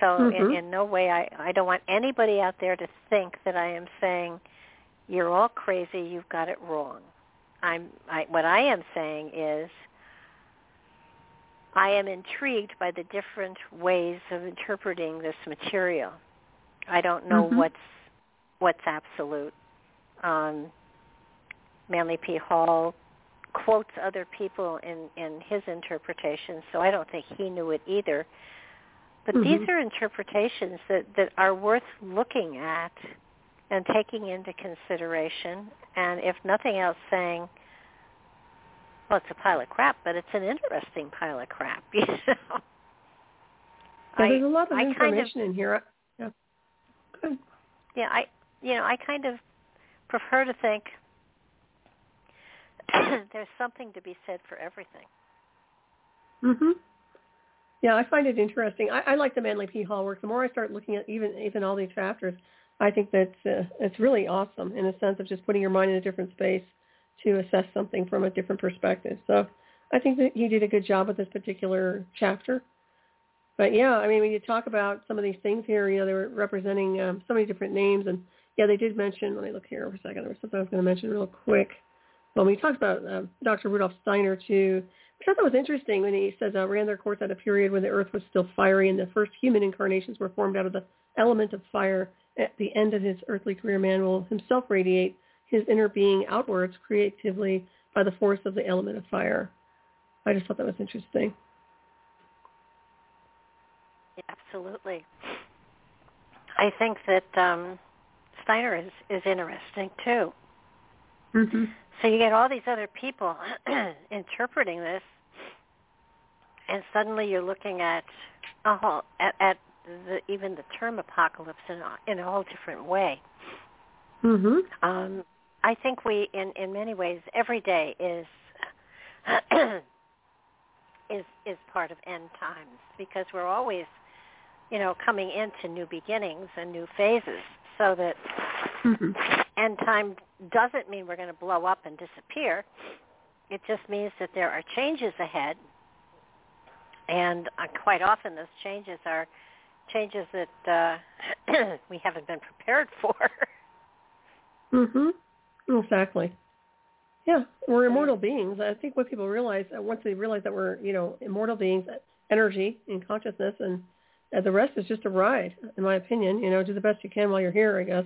So, in, Mhm. in no way, I I don't want anybody out there to think that I am saying you're all crazy, you've got it wrong. I'm I, what I am saying is I am intrigued by the different ways of interpreting this material. I don't know Mhm. what's what's absolute. Um, Manly P. Hall quotes other people in in his interpretation, so I don't think he knew it either. But Mhm. these are interpretations that that are worth looking at and taking into consideration, and if nothing else, saying well, it's a pile of crap, but it's an interesting pile of crap. [LAUGHS] You know. Yeah, there's a lot of I kind of- information in here. Yeah. Good. yeah, I you know I kind of prefer to think [COUGHS] there's something to be said for everything. Mhm. Yeah, I find it interesting. I, I like the Manly P. Hall work. The more I start looking at even even all these chapters, I think that uh, it's really awesome in a sense of just putting your mind in a different space to assess something from a different perspective. So I think that he did a good job with this particular chapter. But yeah, I mean, when you talk about some of these things here, you know, they were representing um, so many different names, and yeah, they did mention. Let me look here for a second. There was something I was going to mention real quick. Well, we talked about uh, Dr. Rudolf Steiner too, I thought that was interesting when he says uh, ran their course at a period when the earth was still fiery and the first human incarnations were formed out of the element of fire. At the end of his earthly career, man will himself radiate his inner being outwards creatively by the force of the element of fire. I just thought that was interesting. Absolutely. I think that um, Steiner is is interesting too. Mm-hmm. So you get all these other people [CLEARS THROAT] interpreting this, and suddenly you're looking at a whole, at, at the, even the term apocalypse in a, in a whole different way. Mm-hmm. Um, I think we, in in many ways, every day is [CLEARS THROAT] is is part of end times because we're always, you know, coming into new beginnings and new phases. So that Mm-hmm. end time doesn't mean we're going to blow up and disappear. It just means that there are changes ahead, and uh, quite often those changes are changes that uh, [CLEARS THROAT] we haven't been prepared [LAUGHS] for. Mm-hmm. Exactly. Yeah, we're immortal beings. I think what people realize uh, once they realize that we're you know immortal beings, energy and consciousness, and the rest is just a ride, in my opinion. You know, do the best you can while you're here, I guess.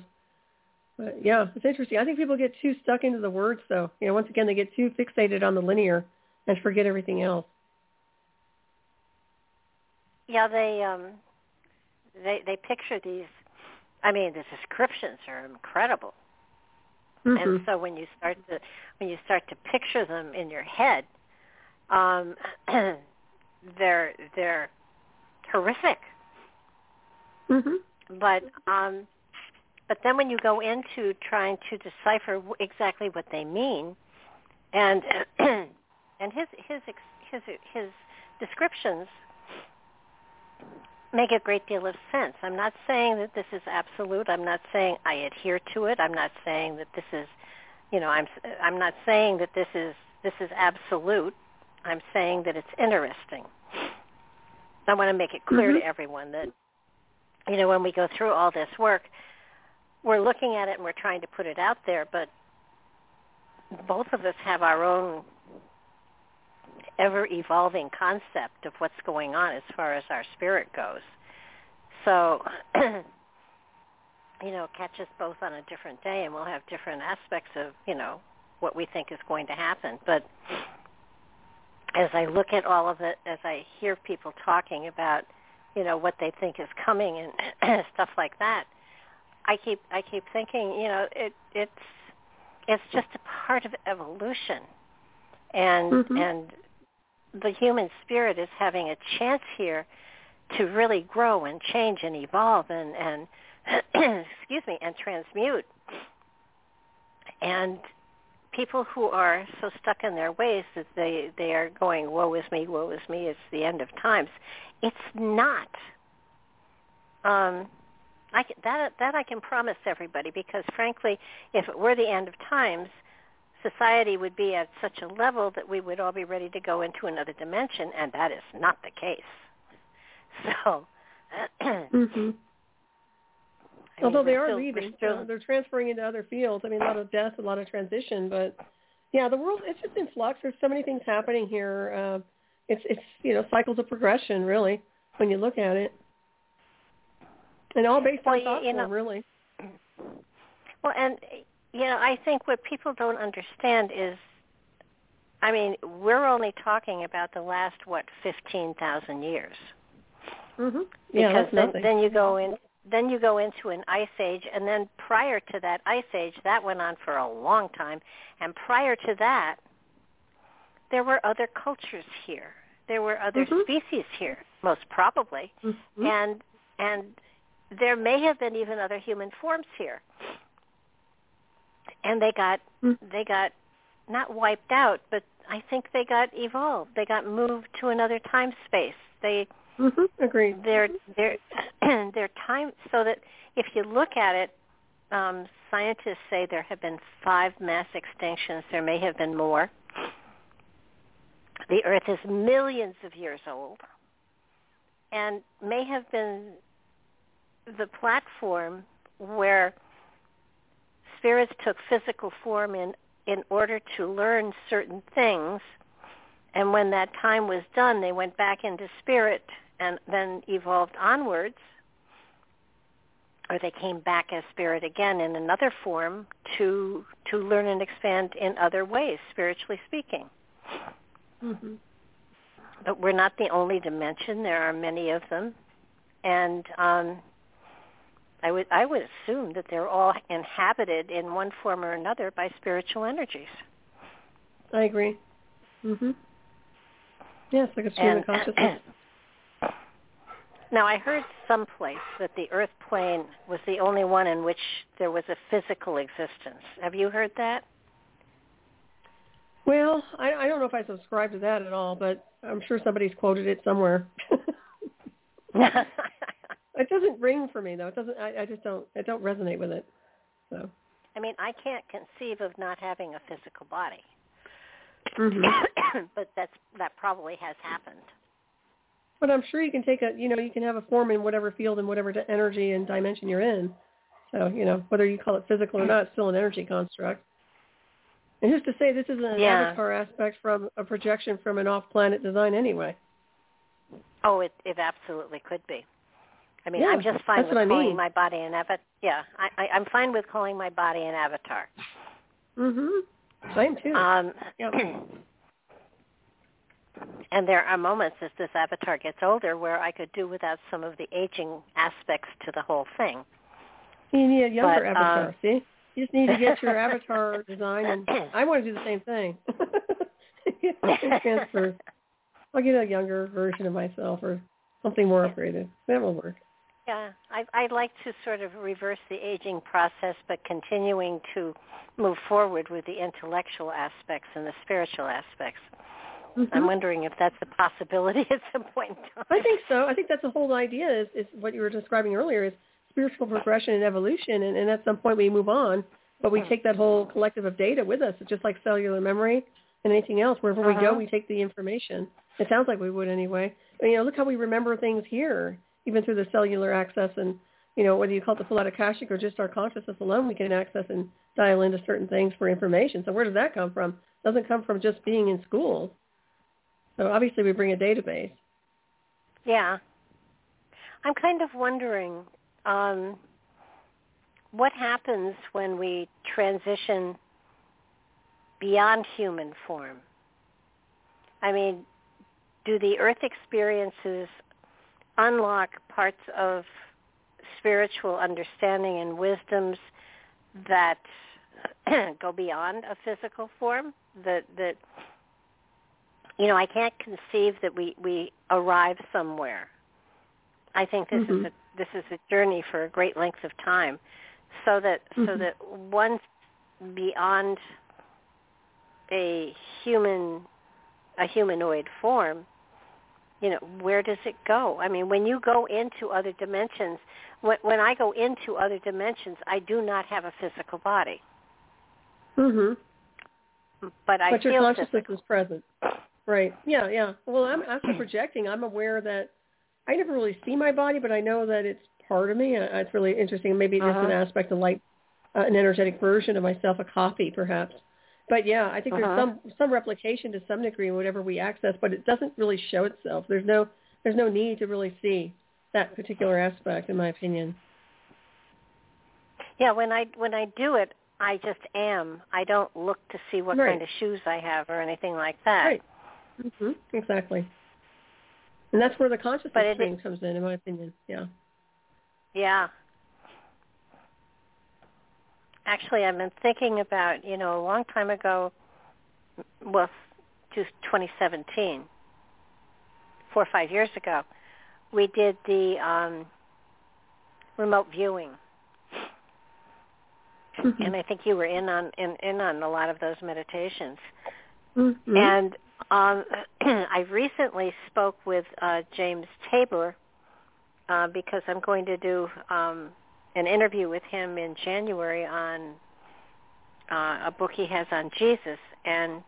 But yeah, it's interesting. I think people get too stuck into the words, though. You know, once again, they get too fixated on the linear and forget everything else. Yeah, they um, they they picture these. I mean, the descriptions are incredible. Mm-hmm. And so when you start to when you start to picture them in your head, um, [CLEARS THROAT] they're they're horrific. Mm-hmm. But um, but then when you go into trying to decipher exactly what they mean, and [CLEARS THROAT] and his his his his descriptions make a great deal of sense. I'm not saying that this is absolute. I'm not saying I adhere to it. I'm not saying that this is, you know, I'm I'm not saying that this is this is absolute. I'm saying that it's interesting. I want to make it clear mm-hmm. to everyone that, you know, when we go through all this work, we're looking at it and we're trying to put it out there, but both of us have our own ever evolving concept of what's going on as far as our spirit goes. So, [CLEARS THROAT] you know, catch us both on a different day and we'll have different aspects of, you know, what we think is going to happen. But as I look at all of it, as I hear people talking about, you know, what they think is coming [CLEARS THROAT] and stuff like that, I keep I keep thinking, you know, it it's it's just a part of evolution. And mm-hmm. and the human spirit is having a chance here to really grow and change and evolve and and [CLEARS THROAT] excuse me and transmute and people who are so stuck in their ways that they they are going woe is me woe is me it's the end of times it's not um I that that I can promise everybody because frankly if it were the end of times society would be at such a level that we would all be ready to go into another dimension, and that is not the case. [LAUGHS] So, [CLEARS THROAT] mm-hmm. Although mean, they are still, leaving, still, uh, they're transferring into other fields. I mean, a lot of death, a lot of transition, but yeah, the world it's just in flux. There's so many things happening here. Uh, it's it's you know cycles of progression, really, when you look at it, and all based well, on thought you know, form, really. Well, and you know, I think what people don't understand is, I mean, we're only talking about the last what fifteen thousand years. Mm-hmm. Yeah, because then, then you go in then you go into an ice age and then prior to that ice age that went on for a long time and prior to that there were other cultures here there were other mm-hmm. species here most probably mm-hmm. and and there may have been even other human forms here and they got mm. they got not wiped out, but I think they got evolved. They got moved to another time space. They mm-hmm. agreed. Their their [CLEARS THROAT] their time so that if you look at it, um, scientists say there have been five mass extinctions. There may have been more. The Earth is millions of years old, and may have been the platform where spirits took physical form in in order to learn certain things and when that time was done they went back into spirit and then evolved onwards or they came back as spirit again in another form to to learn and expand in other ways spiritually speaking mm-hmm. but we're not the only dimension there are many of them and um I would I would assume that they're all inhabited in one form or another by spiritual energies. I agree. Mhm. Yes, like a stream and, of [CLEARS THROAT] consciousness. Now I heard someplace that the Earth plane was the only one in which there was a physical existence. Have you heard that? Well, I, I don't know if I subscribe to that at all, but I'm sure somebody's quoted it somewhere. [LAUGHS] It doesn't ring for me though. It doesn't. I, I just don't. I don't resonate with it. So. I mean, I can't conceive of not having a physical body. Mm-hmm. [COUGHS] but that's that probably has happened. But I'm sure you can take a. You know, you can have a form in whatever field and whatever energy and dimension you're in. So you know, whether you call it physical or not, it's still an energy construct. And who's to say this isn't an Yeah. avatar aspect from a projection from an off-planet design anyway? Oh, it it absolutely could be. I mean, Yeah, I'm just fine with I calling mean. my body an avatar. Yeah, I, I I'm fine with calling my body an avatar. Mm-hmm. Same too. Um, Yeah. [CLEARS THROAT] and there are moments as this avatar gets older where I could do without some of the aging aspects to the whole thing. you need a younger but, avatar. um, see, you just need to get your [LAUGHS] avatar design, and [CLEARS THROAT] I want to do the same thing. [LAUGHS] Transfer. I'll get a younger version of myself or something more upgraded. That will work. Yeah, I, I'd like to sort of reverse the aging process, but continuing to move forward with the intellectual aspects and the spiritual aspects. I'm Mhm. wondering if that's a possibility at some point in time. I think so. I think that's the whole idea is, is what you were describing earlier is spiritual progression and evolution and, and at some point we move on, but we take that whole collective of data with us, just like cellular memory and anything else. Wherever we go, Uh-huh. we take the information. It sounds like we would anyway. I mean, you know, look how we remember things here, even through the cellular access and, you know, whether you call it the full akashic or just our consciousness alone, we can access and dial into certain things for information. So where does that come from? It doesn't come from just being in school. So obviously we bring a database. Yeah. I'm kind of wondering um, what happens when we transition beyond human form. I mean, do the earth experiences unlock parts of spiritual understanding and wisdoms that [CLEARS THROAT] go beyond a physical form? That that you know, I can't conceive that we we arrive somewhere. I think this Mhm. is a this is a journey for a great length of time, so that so Mhm. that once beyond a human a humanoid form, you know, where does it go? I mean, when you go into other dimensions, when when I go into other dimensions, I do not have a physical body, Mhm. but I but your feel consciousness physical. is present. Right. Yeah, yeah. Well, I'm after projecting, I'm aware that I never really see my body, but I know that it's part of me. It's really interesting. Maybe it's Uh-huh. an aspect of like uh, an energetic version of myself, a copy perhaps. But yeah, I think Uh-huh. there's some some replication to some degree in whatever we access, but it doesn't really show itself. There's no there's no need to really see that particular aspect, in my opinion. Yeah, when I when I do it, I just am. I don't look to see what Right. kind of shoes I have or anything like that. Right. Hmm Exactly. And that's where the consciousness thing comes in, in my opinion. Yeah. Yeah. Actually, I've been thinking about, you know, a long time ago, well, just 2017, four or five years ago, we did the um, remote viewing, Mhm. and I think you were in on in, in on a lot of those meditations. Mhm. And um, [CLEARS THROAT] I recently spoke with uh, James Tabor uh, because I'm going to do um, an interview with him in January on uh, a book he has on Jesus, and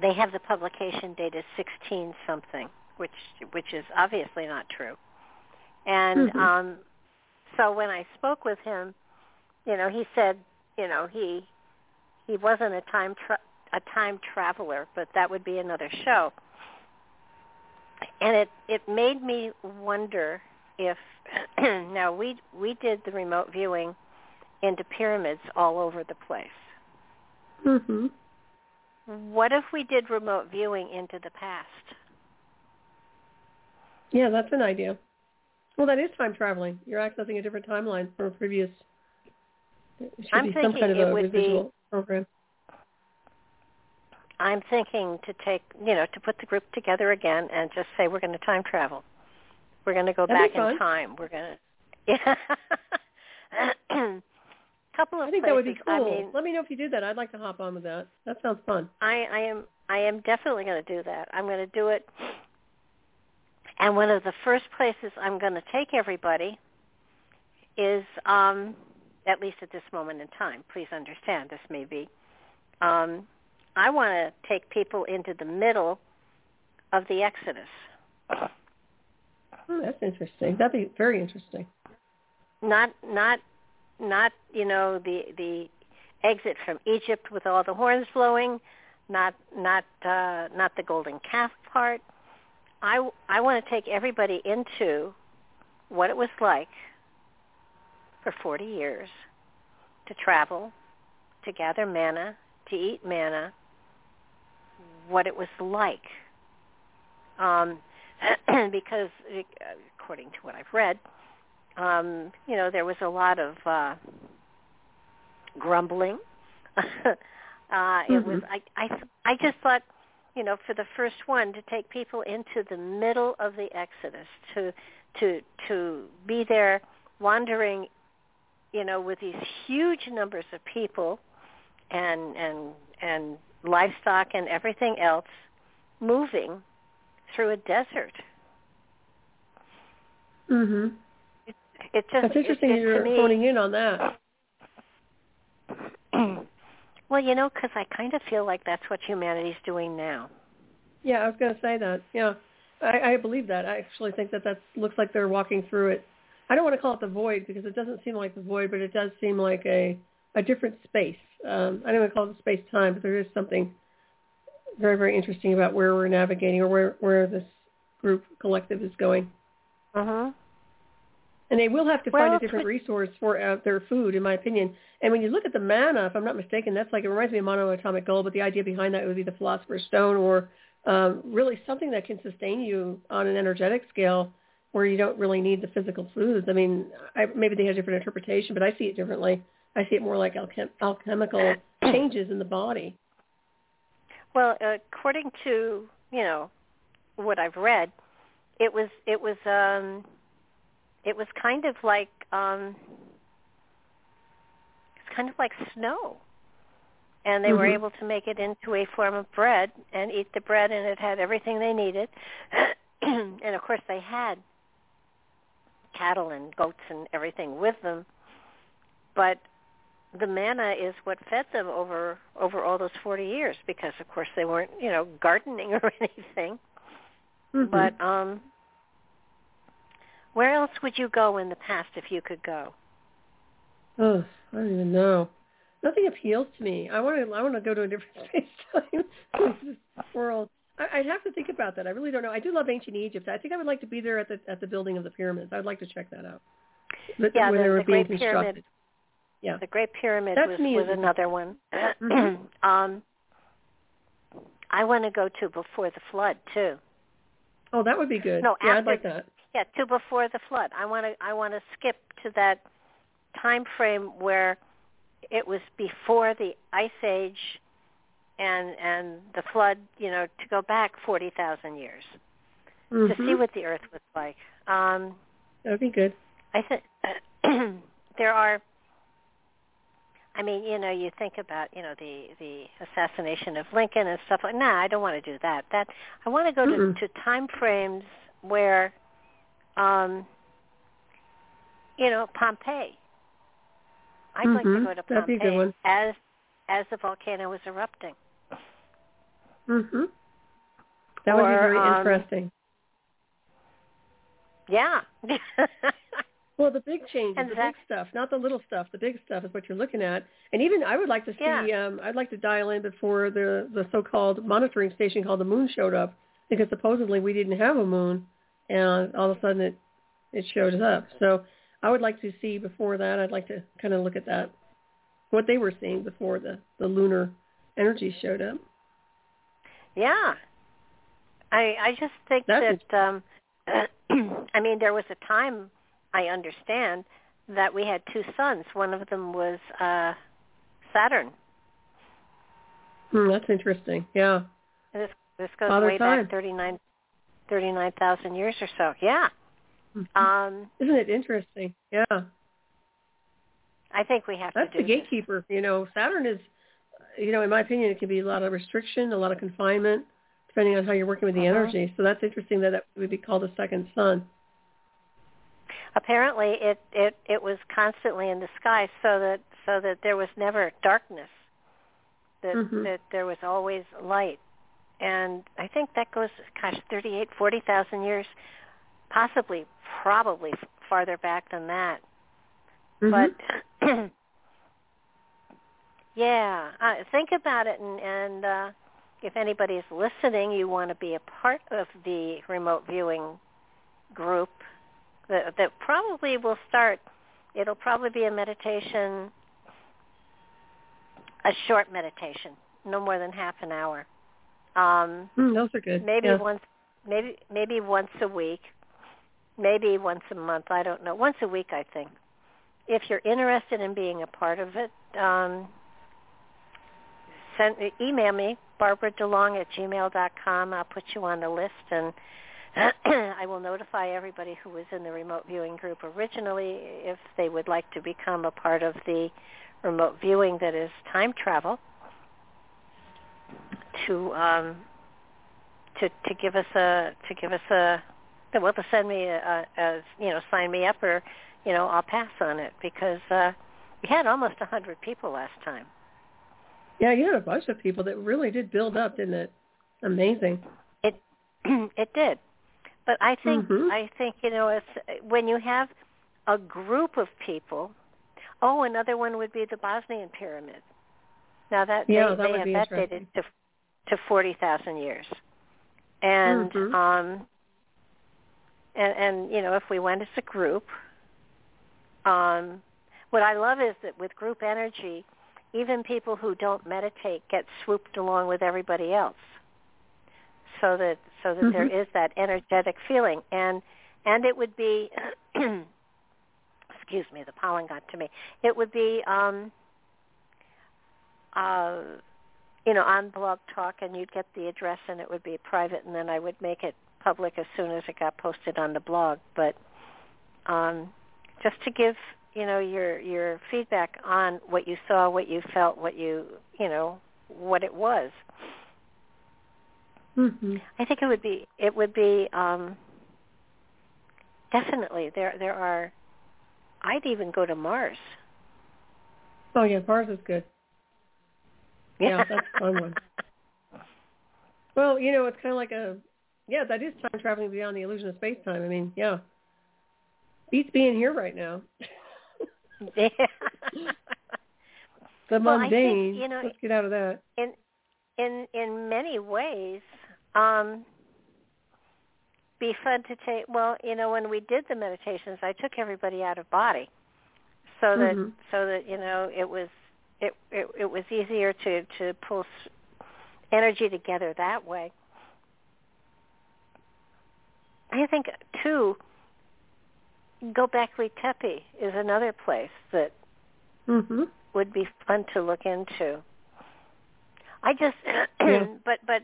they have the publication date as 16 something, which which is obviously not true. And Mhm. um, so when I spoke with him, you know, he said, you know, he he wasn't a time tra- a time traveler, but that would be another show. And it it made me wonder if [CLEARS THROAT] now we we did the remote viewing into pyramids all over the place. Mhm. What if we did remote viewing into the past? Yeah, that's an idea. Well, that is time traveling. You're accessing a different timeline from a previous. It should I'm be some thinking kind of it a would be- program. I'm thinking to take, you know, to put the group together again and just say we're going to time travel. We're going to go That'd back in time. We're going [LAUGHS] to, yeah. Couple of I think that would be cool. I mean, Let me know if you do that. I'd like to hop on with that. That sounds fun. I, I am I am definitely going to do that. I'm going to do it. And one of the first places I'm going to take everybody is, um, at least at this moment in time. Please understand, this may be. Um, I want to take people into the middle of the Exodus. Oh, that's interesting. That'd be very interesting. Not not not you know the the exit from Egypt with all the horns blowing, not not uh, not the golden calf part. I I want to take everybody into what it was like for 40 years to travel, to gather manna, to eat manna, what it was like. Um, [CLEARS THROAT] because according to what I've read, um, you know, there was a lot of uh, grumbling. [LAUGHS] uh, mm-hmm. It was I, I I just thought, you know, for the first one to take people into the middle of the Exodus, to to to be there wandering, you know, with these huge numbers of people, and and and livestock and everything else moving through a desert. Mhm. It, it just That's interesting it, it, you're me, honing in on that. [CLEARS THROAT] well, you know, because I kind of feel like that's what humanity's doing now. Yeah, I was going to say that. Yeah, I, I believe that. I actually think that that looks like they're walking through it. I don't want to call it the void because it doesn't seem like the void, but it does seem like a a different space. Um, I don't want to call it space time, but there is something very very interesting about where we're navigating or where where this group collective is going. Uh huh. And they will have to well, find a different resource for uh, their food, in my opinion. And when you look at the manna, if I'm not mistaken, that's like it reminds me of monoatomic gold, but the idea behind that would be the philosopher's stone, or um, really something that can sustain you on an energetic scale, where you don't really need the physical foods. I mean, I, maybe they have a different interpretation, but I see it differently. I see it more like alchem- alchemical [COUGHS] changes in the body. Well, according to you know what I've read, it was it was um it was kind of like um it's kind of like snow and they mm-hmm. were able to make it into a form of bread and eat the bread and it had everything they needed [COUGHS] and of course they had cattle and goats and everything with them but the manna is what fed them over over all those 40 years because of course they weren't you know gardening [LAUGHS] or anything mm-hmm. but um where else would you go in the past if you could go? Oh, I don't even know. Nothing appeals to me. I want to. I want to go to a different [LAUGHS] space time world. I, I'd have to think about that. I really don't know. I do love ancient Egypt. I think I would like to be there at the at the building of the pyramids. I'd like to check that out. The, yeah, the, the, were the being Great Pyramid. Yeah, the Great Pyramid That's was, was another one. [CLEARS THROAT] [CLEARS THROAT] Um, I want to go to before the flood too. Oh, that would be good. No, yeah, after, I'd like that yeah, to before the flood. I want to I want to skip to that time frame where it was before the ice age and and the flood, you know, to go back 40,000 years mm-hmm. to see what the earth was like. Um that would be good. I think [CLEARS THROAT] there are I mean, you know, you think about, you know, the the assassination of Lincoln and stuff like. Nah, I don't want to do that. That I want to go to, to time frames where um, you know, Pompeii. I'd mm-hmm. like to Mm-hmm. go to Pompeii as as the volcano was erupting. Mhm. That or, would be very um, interesting. Yeah. [LAUGHS] well, the big changes, and the big stuff, not the little stuff. The big stuff is what you're looking at. And even I would like to see. Yeah. Um, I'd like to dial in before the the so-called monitoring station called the Moon showed up, because supposedly we didn't have a moon and all of a sudden it it showed up. So I would like to see before that. I'd like to kind of look at that, what they were seeing before the the lunar energy showed up. Yeah, I I just think That's that um, [CLEARS THROAT] I mean there was a time I understand that we had two suns. One of them was uh, Saturn. Hmm, that's interesting. Yeah. This this goes Father way time. back thirty nine 39,000 years or so. Yeah. Mm-hmm. Um, Isn't it interesting? Yeah. I think we have That's to do the gatekeeper. This. You know, Saturn is, you know, in my opinion, it can be a lot of restriction, a lot of confinement, depending on how you're working with the uh-huh. energy. So that's interesting that that would be called a second sun. Apparently, it it it was constantly in the sky, so that so that there was never darkness. That mm-hmm. that there was always light and I think that goes, gosh, thirty-eight, forty thousand years, possibly, probably farther back than that. Mm-hmm. But [CLEARS THROAT] Yeah, uh, think about it, and, and uh, if anybody's listening, you want to be a part of the remote viewing group that, that probably will start. It'll probably be a meditation, a short meditation, no more than half an hour. Um, mm, those are good. Maybe yeah. once, maybe maybe once a week, maybe once a month. I don't know. Once a week, I think. If you're interested in being a part of it, um, send email me Barbara DeLong at gmail dot com. I'll put you on the list, and [CLEARS THROAT] I will notify everybody who was in the remote viewing group originally if they would like to become a part of the remote viewing that is time travel to um, to to give us a to give us a well to send me a, a, a you know sign me up or you know I'll pass on it because uh, we had almost a hundred people last time. Yeah, you had a bunch of people that really did build up, didn't it? Amazing. It [CLEARS THROAT] it did, but I think Mhm. I think you know it's when you have a group of people. Oh, another one would be the Bosnian pyramid. Now that Yeah, they, that they would have be that dated to to forty thousand years, and Mhm. um, and and you know if we went as a group, um, what I love is that with group energy, even people who don't meditate get swooped along with everybody else, so that so that there Mhm. is that energetic feeling, and and it would be, [CLEARS THROAT] excuse me, the pollen got to me. It would be, um, uh, you know, on Blog Talk, and you'd get the address, and it would be private, and then I would make it public as soon as it got posted on the blog. But um, just to give you know your your feedback on what you saw, what you felt, what you you know what it was. Mhm. I think it would be it would be um, definitely there there are. I'd even go to Mars. Oh yeah, Mars is good. Yeah, that's a fun one. Well, you know, it's kind of like a yeah, that is time traveling beyond the illusion of space time. I mean, yeah, beats being here right now. [LAUGHS] Yeah. The Well, I think, mundane. you know, Let's get out of that. in in in many ways um be fun to take well you know when we did the meditations i took everybody out of body so that Mhm. so that you know it was it it, it was easier to to pull s- energy together that way i think too Gobekli Tepe is another place that Mhm. would be fun to look into. I just, Yeah. [CLEARS THROAT] but but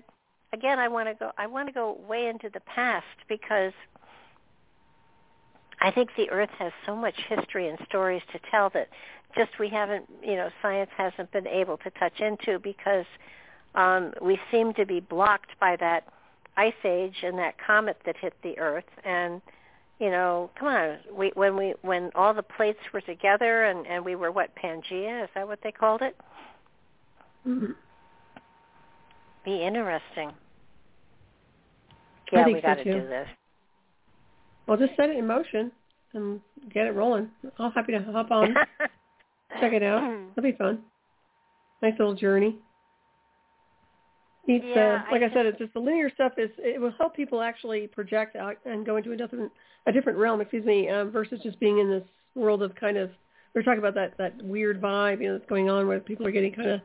again, I want to go. I want to go way into the past because I think the Earth has so much history and stories to tell that just we haven't, you know, science hasn't been able to touch into because um, we seem to be blocked by that ice age and that comet that hit the Earth and you know, come on. We when we when all the plates were together and and we were what Pangea? Is that what they called it? Mhm. Be interesting. I Yeah, think we got to do this. Well, just set it in motion and get it rolling. I'm happy to hop on, [LAUGHS] check it out. That'll be fun. Nice little journey. It's, Yeah, uh, like I I, said, it's just the linear stuff is it will help people actually project out and go into a different a different realm. Excuse me, um, versus just being in this world of kind of we're talking about that that weird vibe you know that's going on where people are getting kind of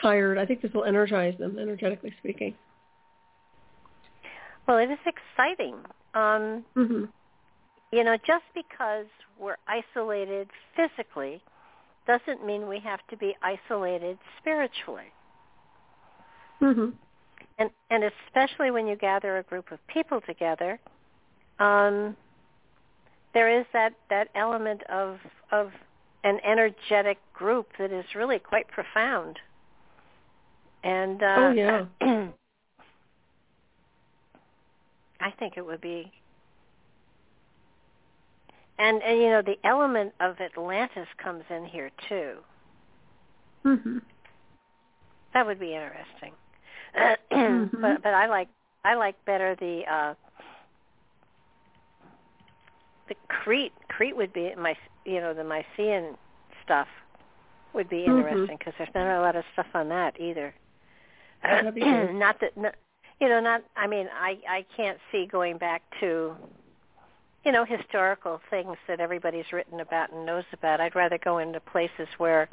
tired. I think this will energize them, energetically speaking. Well, it is exciting. Um, hmm you know, just because we're isolated physically doesn't mean we have to be isolated spiritually. hmm and and especially when you gather a group of people together, um, there is that that element of of an energetic group that is really quite profound. And uh, Oh, yeah. [CLEARS THROAT] I think it would be. And and you know the element of Atlantis comes in here too. hmm That would be interesting. [CLEARS THROAT] Mhm. But but I like I like better the uh the Crete Crete would be my you know the Mycenaean stuff. would be Mhm. interesting because there's not a lot of stuff on that either. Good. [CLEARS THROAT] not that, not, you know, not. I mean, I I can't see going back to, you know, historical things that everybody's written about and knows about. I'd rather go into places where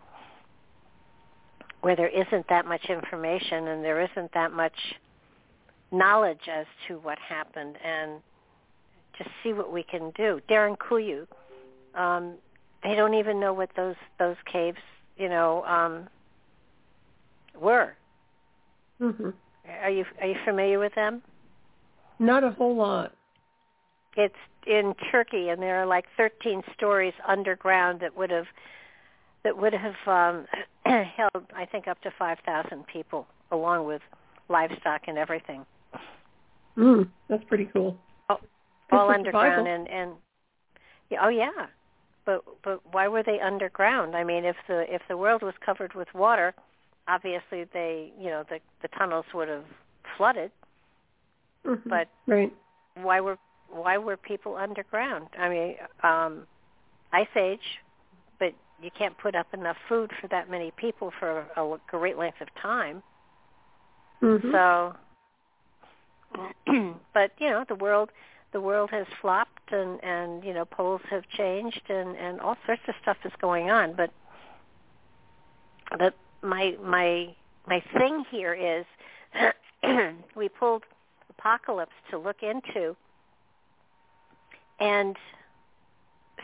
where there isn't that much information and there isn't that much knowledge as to what happened and just see what we can do. Derinkuyu, um, they don't even know what those those caves, you know, um, were. Mhm. Are you are you familiar with them? Not a whole lot. It's in Turkey, and there are like 13 stories underground that would have that would have um, [CLEARS THROAT] held, I think, up to 5,000 people, along with livestock and everything, Mm, that's pretty cool. Oh, all underground. survival. And and yeah, oh yeah, but but why were they underground? I mean, if the if the world was covered with water, obviously they you know the the tunnels would have flooded. Mhm. But right. why were why were people underground? I mean, um, ice age, but you can't put up enough food for that many people for a great length of time. Mhm. So, [CLEARS THROAT] but you know, the world the world has flopped, and and you know, poles have changed, and and all sorts of stuff is going on. But but my my my thing here is [CLEARS THROAT] we pulled apocalypse to look into and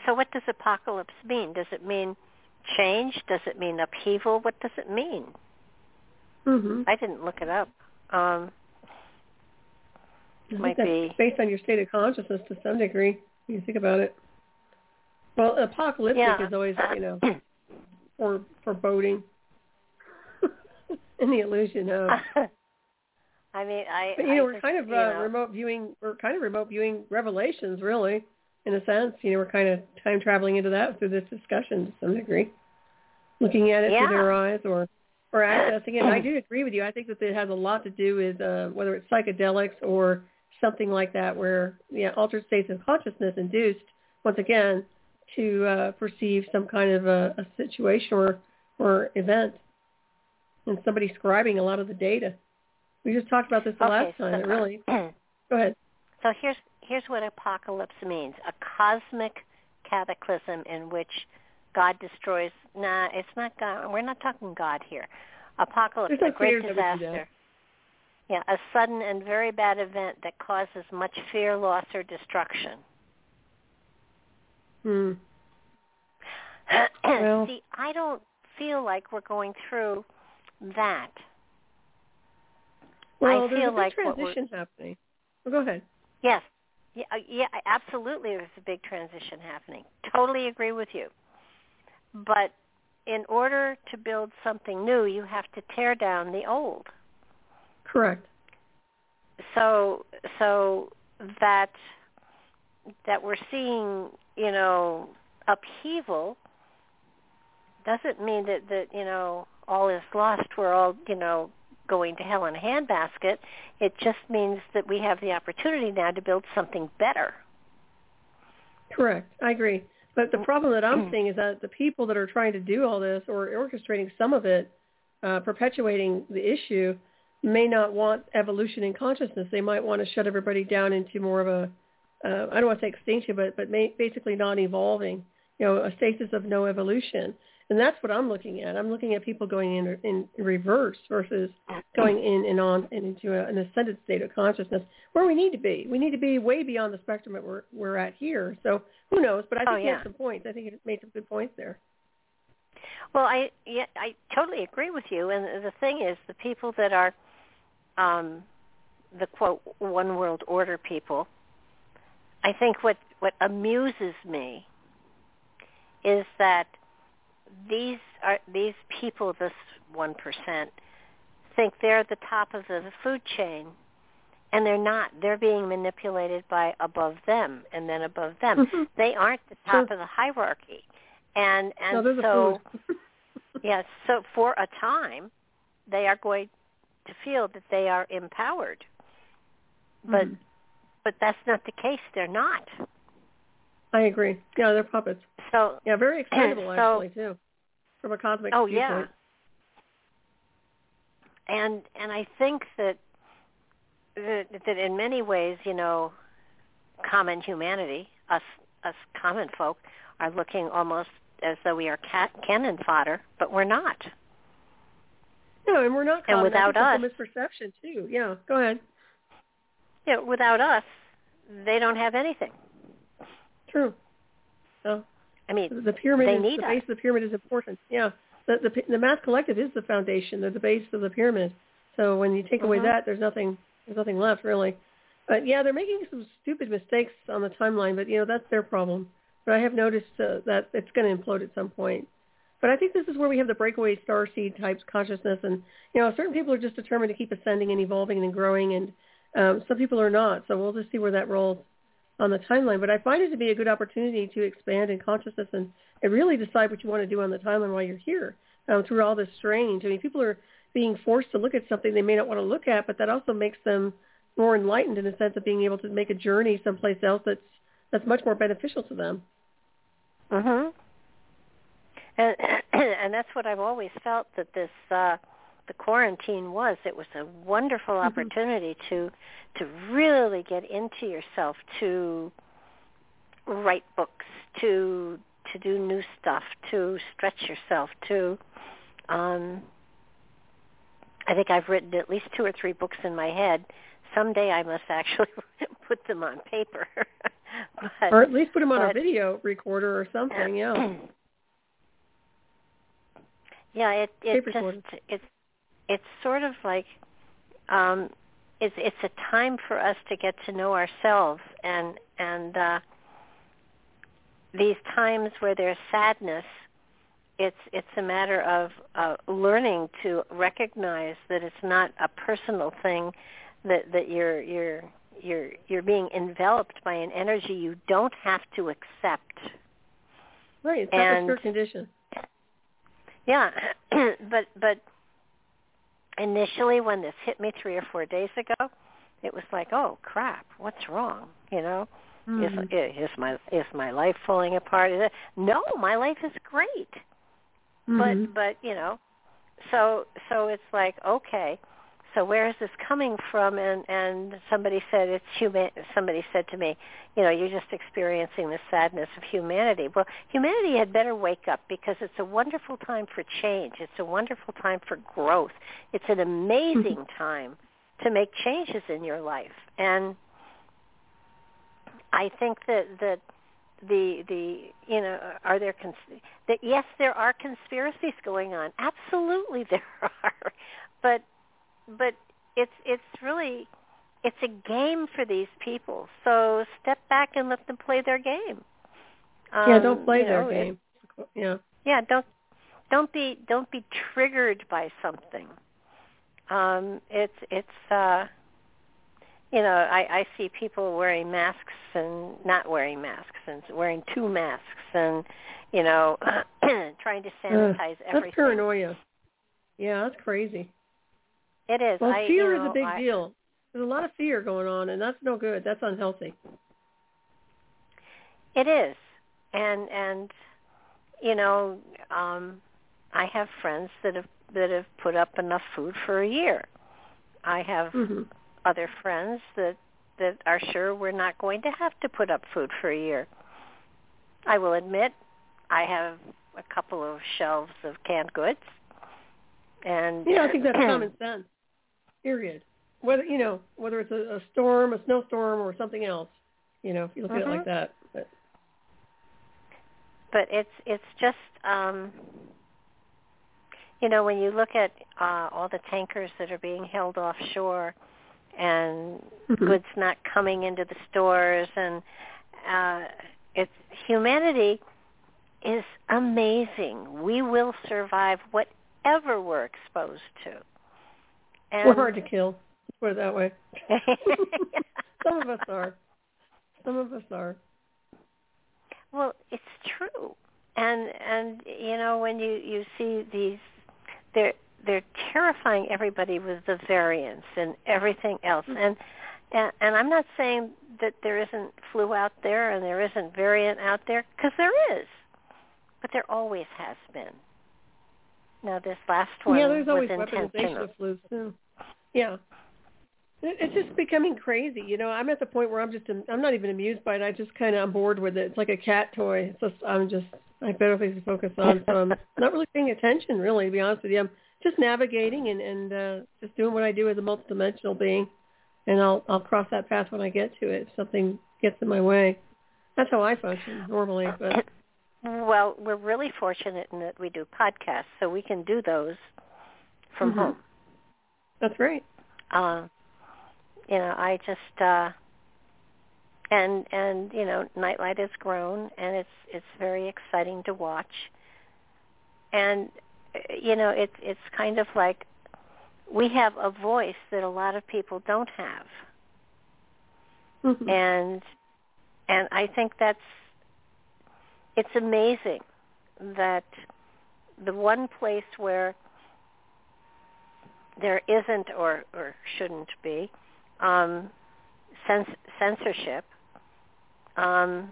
so what does apocalypse mean? Does it mean change? Does it mean upheaval? What does it mean? Mhm. I didn't look it up. Um, I think might that's be- based on your state of consciousness to some degree. When you think about it. Well, apocalyptic yeah. is always, you know, [CLEARS THROAT] for foreboding, [LAUGHS] and the illusion of. [LAUGHS] I mean, I. But you know, we're kind of uh, know, remote viewing. We're kind of remote viewing revelations, really, in a sense. You know, we're kind of time traveling into that through this discussion to some degree, looking at it Yeah. through their eyes or or accessing it. And I [CLEARS THROAT] do agree with you. I think that it has a lot to do with uh, whether it's psychedelics or something like that, where yeah, altered states of consciousness induced once again to uh, perceive some kind of a, a situation or or event, and somebody scribing a lot of the data. We just talked about this the okay, last time. so, really. [CLEARS THROAT] Go ahead. so here's here's what apocalypse means: a cosmic cataclysm in which God destroys. Nah, it's not God. We're not talking God here. Apocalypse, There's a great creator that would do that. disaster. Yeah, a sudden and very bad event that causes much fear, loss, or destruction. Hmm. [CLEARS THROAT] Well- See, I don't feel like we're going through that. Well, I feel like what transition happening. Well, go ahead. Yes. Yeah, uh, yeah, absolutely there's a big transition happening. Totally agree with you. But in order to build something new, you have to tear down the old. Correct. So so that that we're seeing, you know, upheaval doesn't mean that that, you know, all is lost. We're all, you know, going to hell in a handbasket. It just means that we have the opportunity now to build something better. Correct. I agree. But the problem that I'm seeing is that the people that are trying to do all this or orchestrating some of it, uh, perpetuating the issue, may not want evolution in consciousness. They might want to shut everybody down into more of a, uh, I don't want to say extinction, but but may, basically non-evolving, you know, a stasis of no evolution. And that's what I'm looking at. I'm looking at people going in in reverse versus going in and on and into a, an ascended state of consciousness where we need to be. We need to be way beyond the spectrum that we're we're at here. So who knows? But I think Oh, yeah. some points. I think you made some good points there. Well, I yeah, I totally agree with you. And the thing is, the people that are um, the quote one world order people, I think what what amuses me is that these are these people, this one percent, think they're at the top of the food chain, and they're not. They're being manipulated by above them and then above them. Mhm. They aren't the top Sure. of the hierarchy, and and no, so [LAUGHS] [LAUGHS] yes, so for a time, they are going to feel that they are empowered, but Mhm. but that's not the case. They're not. I agree. Yeah, they're puppets. So Yeah, very excitable So- actually too. from a cosmic perspective. oh viewpoint. yeah and and i think that that, that in many ways you know common humanity us us common folk are looking almost as though we are cat, cannon fodder but we're not No, and we're not And without us- a misperception too. Yeah, go ahead. Yeah, without us they don't have anything True. So i mean the pyramid They is need the us. base of the pyramid is important. Yeah. The the the math collective is the foundation. They're the base of the pyramid. So when you take away Mhm. that, there's nothing there's nothing left really. But yeah, they're making some stupid mistakes on the timeline, but you know that's their problem. But I have noticed uh, that it's going to implode at some point. But I think this is where we have the breakaway star seed types consciousness, and you know certain people are just determined to keep ascending and evolving and growing, and um, some people are not. So we'll just see where that rolls on the timeline. But I find it to be a good opportunity to expand in consciousness and, and really decide what you want to do on the timeline while you're here um, through all this strange. I mean, people are being forced to look at something they may not want to look at, but that also makes them more enlightened in the sense of being able to make a journey someplace else that's that's much more beneficial to them. Mhm. And [CLEARS THROAT] and that's what I've always felt that this uh the quarantine was. It was a wonderful Mhm. opportunity to to really get into yourself, to write books, to to do new stuff, to stretch yourself, to um I think I've written at least two or three books in my head. Someday I must actually [LAUGHS] put them on paper. [LAUGHS] but Or at least put them on a video recorder or something, yeah. [CLEARS THROAT] yeah, it it Tape just recorded. it's it's sort of like um it's it's a time for us to get to know ourselves and and uh these times where there's sadness it's it's a matter of uh, learning to recognize that it's not a personal thing that that you're you're you're you're being enveloped by an energy you don't have to accept Right, it's not a And- condition. Yeah, [CLEARS THROAT] but but initially when this hit me three or four days ago, it was like, oh crap, what's wrong? You know, Mhm. is is my is my life falling apart? Is it? No, my life is great. Mhm. But but you know, so so it's like okay, so where is this coming from? And and somebody said it's human. Somebody said to me, you know, you're just experiencing the sadness of humanity. Well, humanity had better wake up because it's a wonderful time for change. It's a wonderful time for growth. It's an mm-hmm. amazing time to make changes in your life. And I think that that the the you know are there cons- that yes there are conspiracies going on absolutely [LAUGHS] there are but but it's it's really it's a game for these people so step back and let them play their game yeah, Um, don't play their know, it- game. Yeah. yeah don't don't be don't be triggered by something um it's it's uh you know i i see people wearing masks and not wearing masks and wearing two masks and you know [CLEARS THROAT] trying to sanitize That's everything paranoia. Yeah, that's crazy. It is Well, I, fear you is a big I- deal. There's a lot of fear going on, and that's no good. That's unhealthy. It is, and and you know, um, I have friends that have that have put up enough food for a year. I have hmm other friends that that are sure we're not going to have to put up food for a year. I will admit, I have a couple of shelves of canned goods, and Yeah, I think that's common sense. Period. Whether you know whether it's a, a storm, a snowstorm, or something else. You know, if you look at it like that. But, but it's it's just um you know when you look at uh all the tankers that are being held offshore and Mhm. goods not coming into the stores and uh it's humanity is amazing we will survive whatever we're exposed to and we're hard to kill. Put it that way. [LAUGHS] Some of us are. Some of us are. Well, it's true, and and you know when you you see these, they're they're terrifying everybody with the variants and everything else, mm-hmm. and and, and I'm not saying that there isn't flu out there and there isn't variant out there because there is, but there always has been, Now this last one yeah, there's always weaponization of flus too. Yeah, it's just becoming crazy. You know, I'm at the point where I'm just I'm not even amused by it. I just kind of I'm bored with it. It's like a cat toy. It's just I'm just I have better things to focus on. So I'm [LAUGHS] not really paying attention, really. To be honest with you, I'm just navigating and and uh, just doing what I do as a multidimensional being, and I'll I'll cross that path when I get to it. If something gets in my way, that's how I function normally. But Well, we're really fortunate in that we do podcasts, so we can do those from Mhm. home. that's great. Uh, you know, I just uh, and and you know, Nightlight has grown, and it's it's very exciting to watch. And you know, it's it's kind of like we have a voice that a lot of people don't have, Mhm. and and I think that's it's amazing that the one place where there isn't or or shouldn't be um, cens- censorship. Um,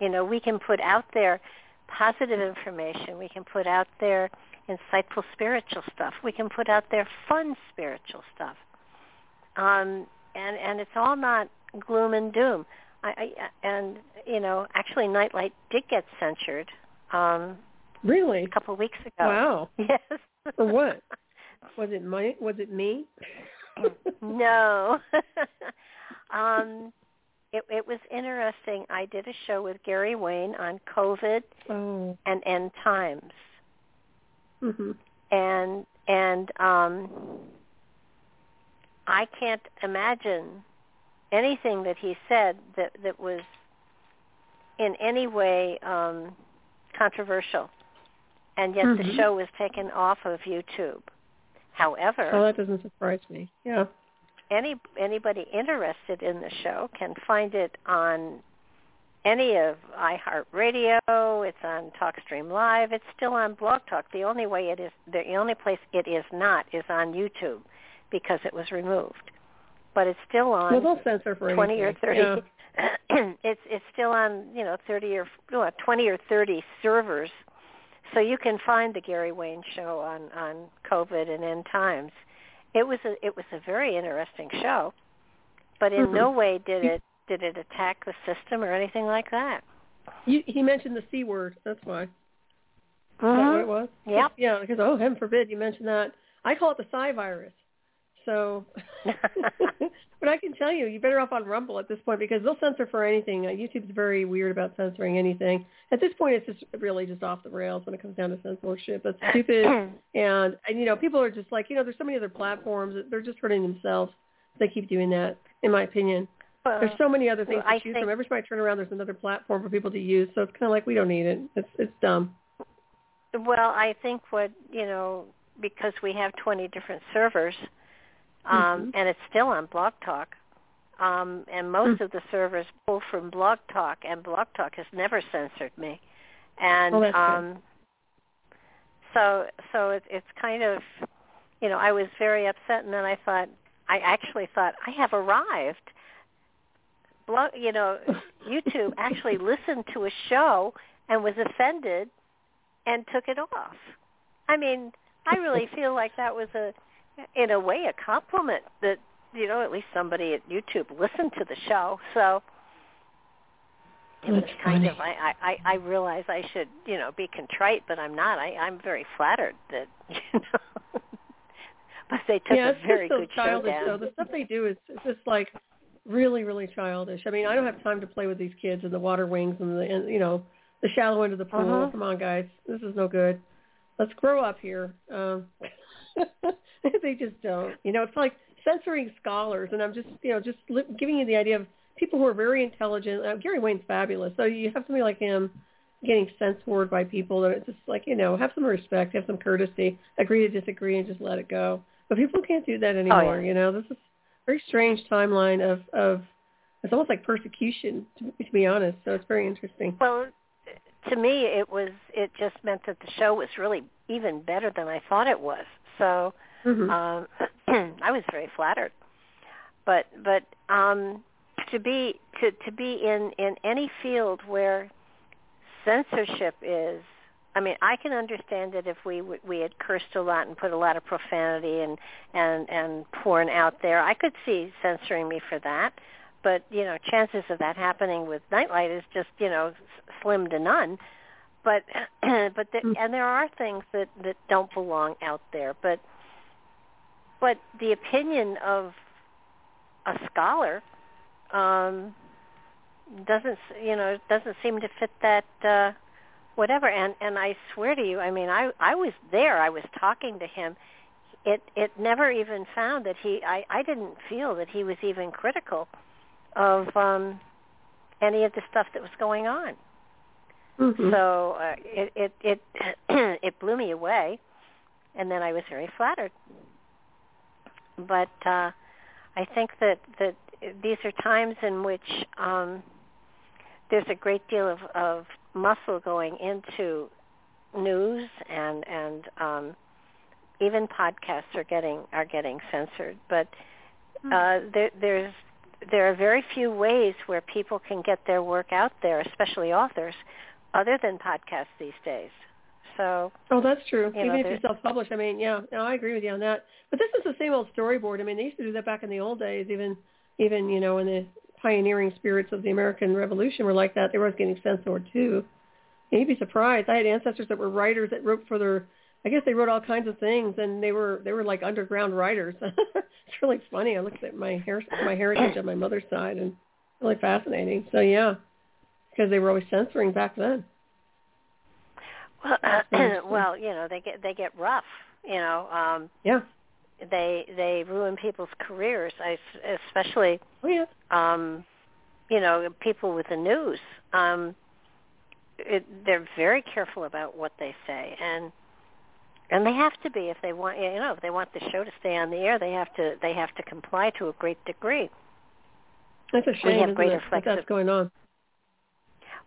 you know, we can put out there positive information. We can put out there insightful spiritual stuff. We can put out there fun spiritual stuff. Um, and and it's all not gloom and doom. I, I and you know, actually, Nightlight did get censored um, really? a couple of weeks ago. Wow. [LAUGHS] Yes. For what? Was it my? Was it me? no. [LAUGHS] um, it, it was interesting. I did a show with Gary Wayne on COVID oh. and end times, Mhm. and and um, I can't imagine anything that he said that that was in any way um, controversial, and yet the Mhm. show was taken off of YouTube. However, Oh, that doesn't surprise me. Yeah. any anybody interested in the show can find it on any of iHeartRadio. It's on TalkStream Live. It's still on Blog Talk. The only way it is, the only place it is not is on YouTube because it was removed. But it's still on Well, they'll censor for twenty or anything. thirty. Yeah. [CLEARS THROAT] it's it's still on you know thirty or no, twenty or thirty servers, so you can find the Gary Wayne show on on COVID and end times. It was a it was a very interesting show, but in Mhm. no way did it did it attack the system or anything like that. You, he mentioned the c word. That's why. Is that what it was? Yep. Yeah, because oh, heaven forbid you mentioned that. I call it the Psy virus. So, [LAUGHS] but I can tell you, you're better off on Rumble at this point because they'll censor for anything. Uh, YouTube's very weird about censoring anything. At this point, it's just really just off the rails when it comes down to censorship. It's stupid, [CLEARS THROAT] and and you know people are just like you know there's so many other platforms that they're just hurting themselves. They keep doing that, in my opinion. Well, There's so many other things well, to choose think- from. Every time I turn around, there's another platform for people to use. So it's kind of like we don't need it. It's it's dumb. Well, I think what you know because we have twenty different servers, um, Mhm. and it's still on Blog Talk, um, and most Mm. of the servers pull from Blog Talk, and Blog Talk has never censored me, and good. um, so so it, it's kind of, you know, I was very upset, and then I thought, I actually thought I have arrived. Blog, you know, [LAUGHS] YouTube actually listened to a show and was offended and took it off. I mean, I really [LAUGHS] feel like that was a, in a way, a compliment that you know at least somebody at YouTube listened to the show. So it was kind funny. of I, I I realize I should you know be contrite, but I'm not. I I'm very flattered that [LAUGHS] you know. but they took yeah, a very good show down. though. The stuff they do is just like really, really childish. I mean, I don't have time to play with these kids and the water wings and the and, you know the shallow end of the pool. Uh-huh. Come on, guys, this is no good. Let's grow up here. Um, [LAUGHS] they just don't. You know, it's like censoring scholars, and I'm just you know just li- giving you the idea of people who are very intelligent. Uh, Gary Wayne's fabulous, so you have somebody like him getting censored by people that it's just like you know have some respect, have some courtesy, agree to disagree, and just let it go. But people can't do that anymore. Oh, yeah. You know, this is a very strange timeline of of it's almost like persecution to, to be honest. So it's very interesting. Well, to me, it was it just meant that the show was really even better than I thought it was. So Mhm. um, [CLEARS THROAT] I was very flattered. But but um, to be to to be in in any field where censorship is I mean, I can understand it if we we had cursed a lot and put a lot of profanity and and and porn out there. I could see censoring me for that, but you know, chances of that happening with Nightlight is just you know slim to none. But [CLEARS THROAT] but the, and there are things that that don't belong out there. But but the opinion of a scholar um, doesn't you know doesn't seem to fit that. Uh, whatever and and I swear to you I mean I I was there I was talking to him it it never even found that he I I didn't feel that he was even critical of um any of the stuff that was going on Mm-hmm. so uh, it it it [CLEARS THROAT] it blew me away and then I was very flattered but uh I think that that these are times in which um there's a great deal of, of muscle going into news and and um, even podcasts are getting are getting censored. But uh, there, there's there are very few ways where people can get their work out there, especially authors, other than podcasts these days. So Oh, that's true. You Even know, if you self-publish, I mean, yeah, no, I agree with you on that. But this is the same old storyboard. I mean, they used to do that back in the old days, even even you know, in the pioneering spirits of the American Revolution were like that. They were always getting censored too. And you'd be surprised. I had ancestors that were writers that wrote for their. I guess they wrote all kinds of things, and they were they were like underground writers. [LAUGHS] it's really funny. I looked at my her- my heritage on my mother's side, and really fascinating. So yeah, because they were always censoring back then. well, That's [CLEARS THROAT] well, you know, they get they get rough. You know, um, Yeah. they they ruin people's careers. I especially Oh yeah. um, you know, people with the news. Um, it, they're very careful about what they say, and and they have to be if they want, you know, if they want the show to stay on the air, they have to they have to comply to a great degree. That's a shame. We have greater it, that that's going on.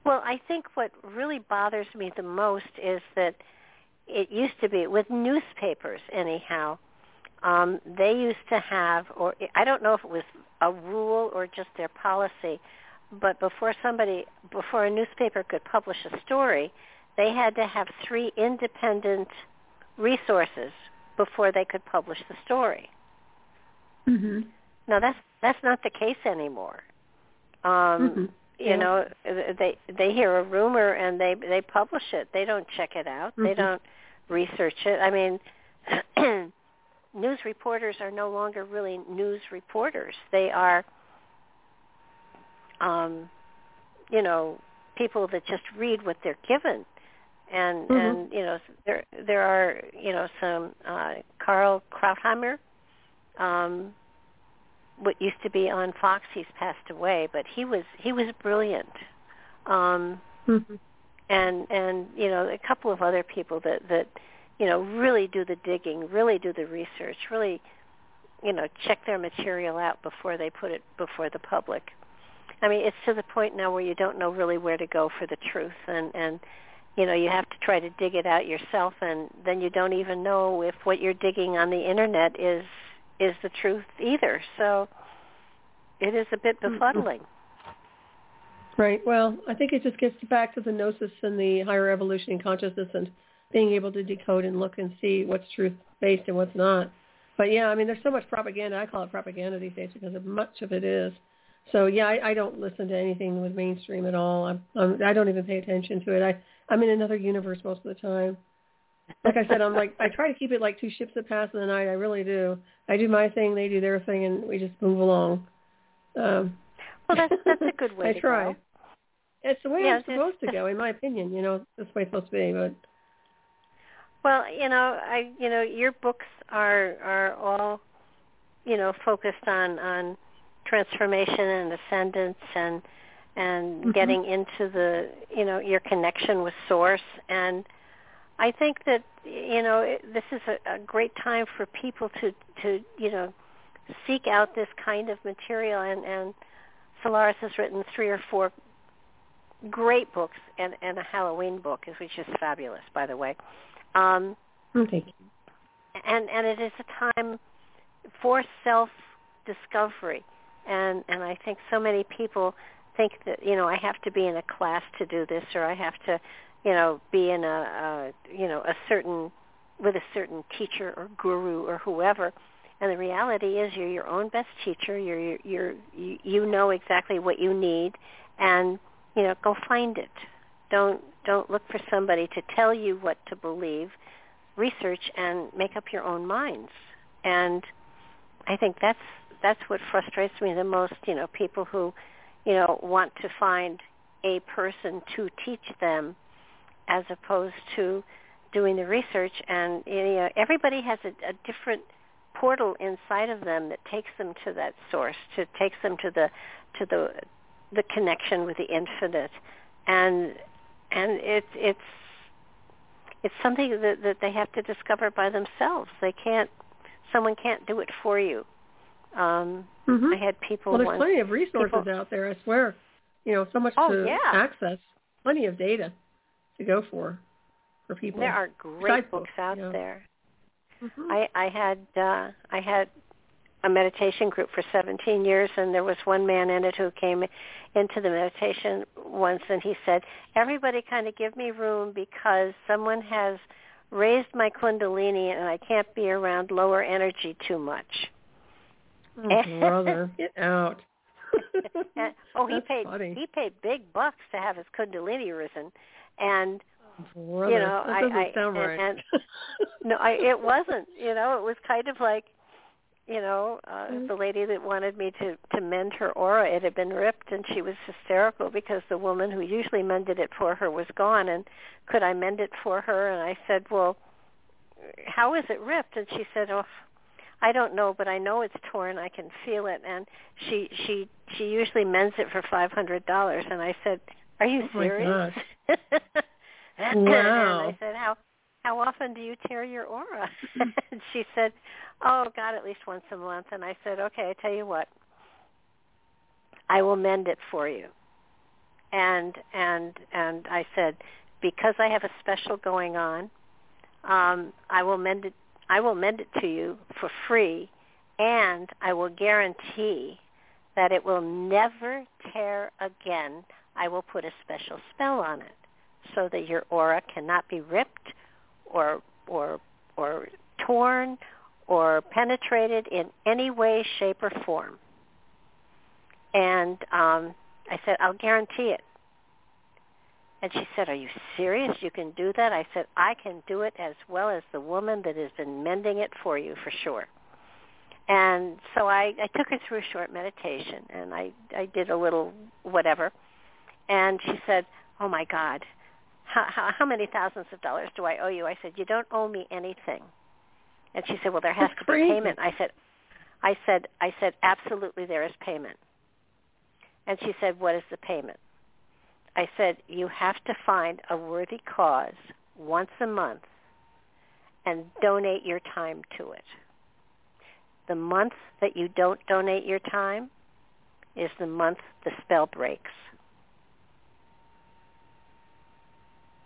Well, I think what really bothers me the most is that it used to be with newspapers anyhow. Um, they used to have, or I don't know if it was a rule or just their policy, but before somebody, before a newspaper could publish a story, they had to have three independent resources before they could publish the story. Mhm. Now that's that's not the case anymore. Um, You know they they hear a rumor and they they publish it. They don't check it out. They Mhm. don't research it. I mean [CLEARS THROAT] news reporters are no longer really news reporters. They are um you know people that just read what they're given. And Mhm. and you know there there are you know some uh Carl Krauthammer um what used to be on Fox he's passed away but he was he was brilliant um Mhm. and and you know a couple of other people that that you know really do the digging really do the research really you know check their material out before they put it before the public i mean it's to the point now where you don't know really where to go for the truth and and you know you have to try to dig it out yourself and then you don't even know if what you're digging on the internet is is the truth either so it is a bit befuddling Right. Well, I think it just gets back to the gnosis and the higher evolution in consciousness and being able to decode and look and see what's truth based and what's not. But yeah, I mean, there's so much propaganda. I call it propaganda these days because of much of it is. So yeah, I, I don't listen to anything with mainstream at all. I'm, I'm I don't even pay attention to it. I I'm in another universe most of the time. Like I said, I'm like I try to keep it like two ships that pass in the night. I really do. I do my thing, they do their thing, and we just move along. Um, well that's that's a good [LAUGHS] way I to try. go It's the way Yeah, it's supposed to go, in my opinion. You know, that's the way it's supposed to be. But Well, you know, I you know, your books are are all you know, focused on on transformation and ascendance and and Mhm. getting into the, you know, your connection with source and I think that you know, this is a, a great time for people to to, you know, seek out this kind of material and and Solaris has written three or four great books and and a Halloween book, which is fabulous, by the way. Um, thank you. and and it is a time for self discovery and and I think so many people think that you know I have to be in a class to do this or I have to you know, be in a, a you know a certain with a certain teacher or guru or whoever. And the reality is, you're your own best teacher. You're you're, you're you you know exactly what you need, and you know, go find it. Don't don't look for somebody to tell you what to believe. Research and make up your own minds. And I think that's that's what frustrates me the most. You know, people who, you know, want to find a person to teach them, as opposed to doing the research. And you know, everybody has a, a different portal inside of them that takes them to that source, to takes them to the to the the connection with the infinite, and and it's it's it's something that that they have to discover by themselves. They can't someone can't do it for you. Um, mm-hmm. I had people. Well, there's once, plenty of resources people, out there. I swear, you know, so much oh, to yeah. access, plenty of data to go for for people. There are great books, books out you know. there. Mm-hmm. I I had uh, I had a meditation group for 17 years and there was one man in it who came into the meditation once and he said everybody kind of give me room because someone has raised my kundalini and I can't be around lower energy too much. Oh, brother, [LAUGHS] get out. [LAUGHS] and, oh, he That's paid funny. he paid big bucks to have his kundalini risen, and Brother, you know, that I- doesn't I- sound and- right. and- [LAUGHS] no, I it wasn't. You know, it was kind of like, you know, uh, Mm. the lady that wanted me to to mend her aura. It had been ripped, and she was hysterical because the woman who usually mended it for her was gone. And could I mend it for her? And I said, well, how is it ripped? And she said, oh. I don't know, but I know it's torn. I can feel it, and she she she usually mends it for five hundred dollars. And I said, "Are you Oh my [LAUGHS] serious?" and Wow. I said, "How how often do you tear your aura?" [LAUGHS] and she said, "Oh God, at least once a month." And I said, "Okay, I tell you what, I will mend it for you." And and and I said, because I have a special going on, um, I will mend it. I will mend it to you for free, and I will guarantee that it will never tear again. I will put a special spell on it so that your aura cannot be ripped or or or torn or penetrated in any way, shape, or form. And um, I said, I'll guarantee it. And she said, are you serious? You can do that? I said, I can do it as well as the woman that has been mending it for you for sure. And so I, I took her through a short meditation and I, I did a little whatever. And she said, oh my God, how, how, how many thousands of dollars do I owe you? I said, you don't owe me anything. And she said, well, there has That's to be crazy. payment. I said, I said, I said, absolutely there is payment. And she said, what is the payment? I said, you have to find a worthy cause once a month and donate your time to it. The month that you don't donate your time is the month the spell breaks.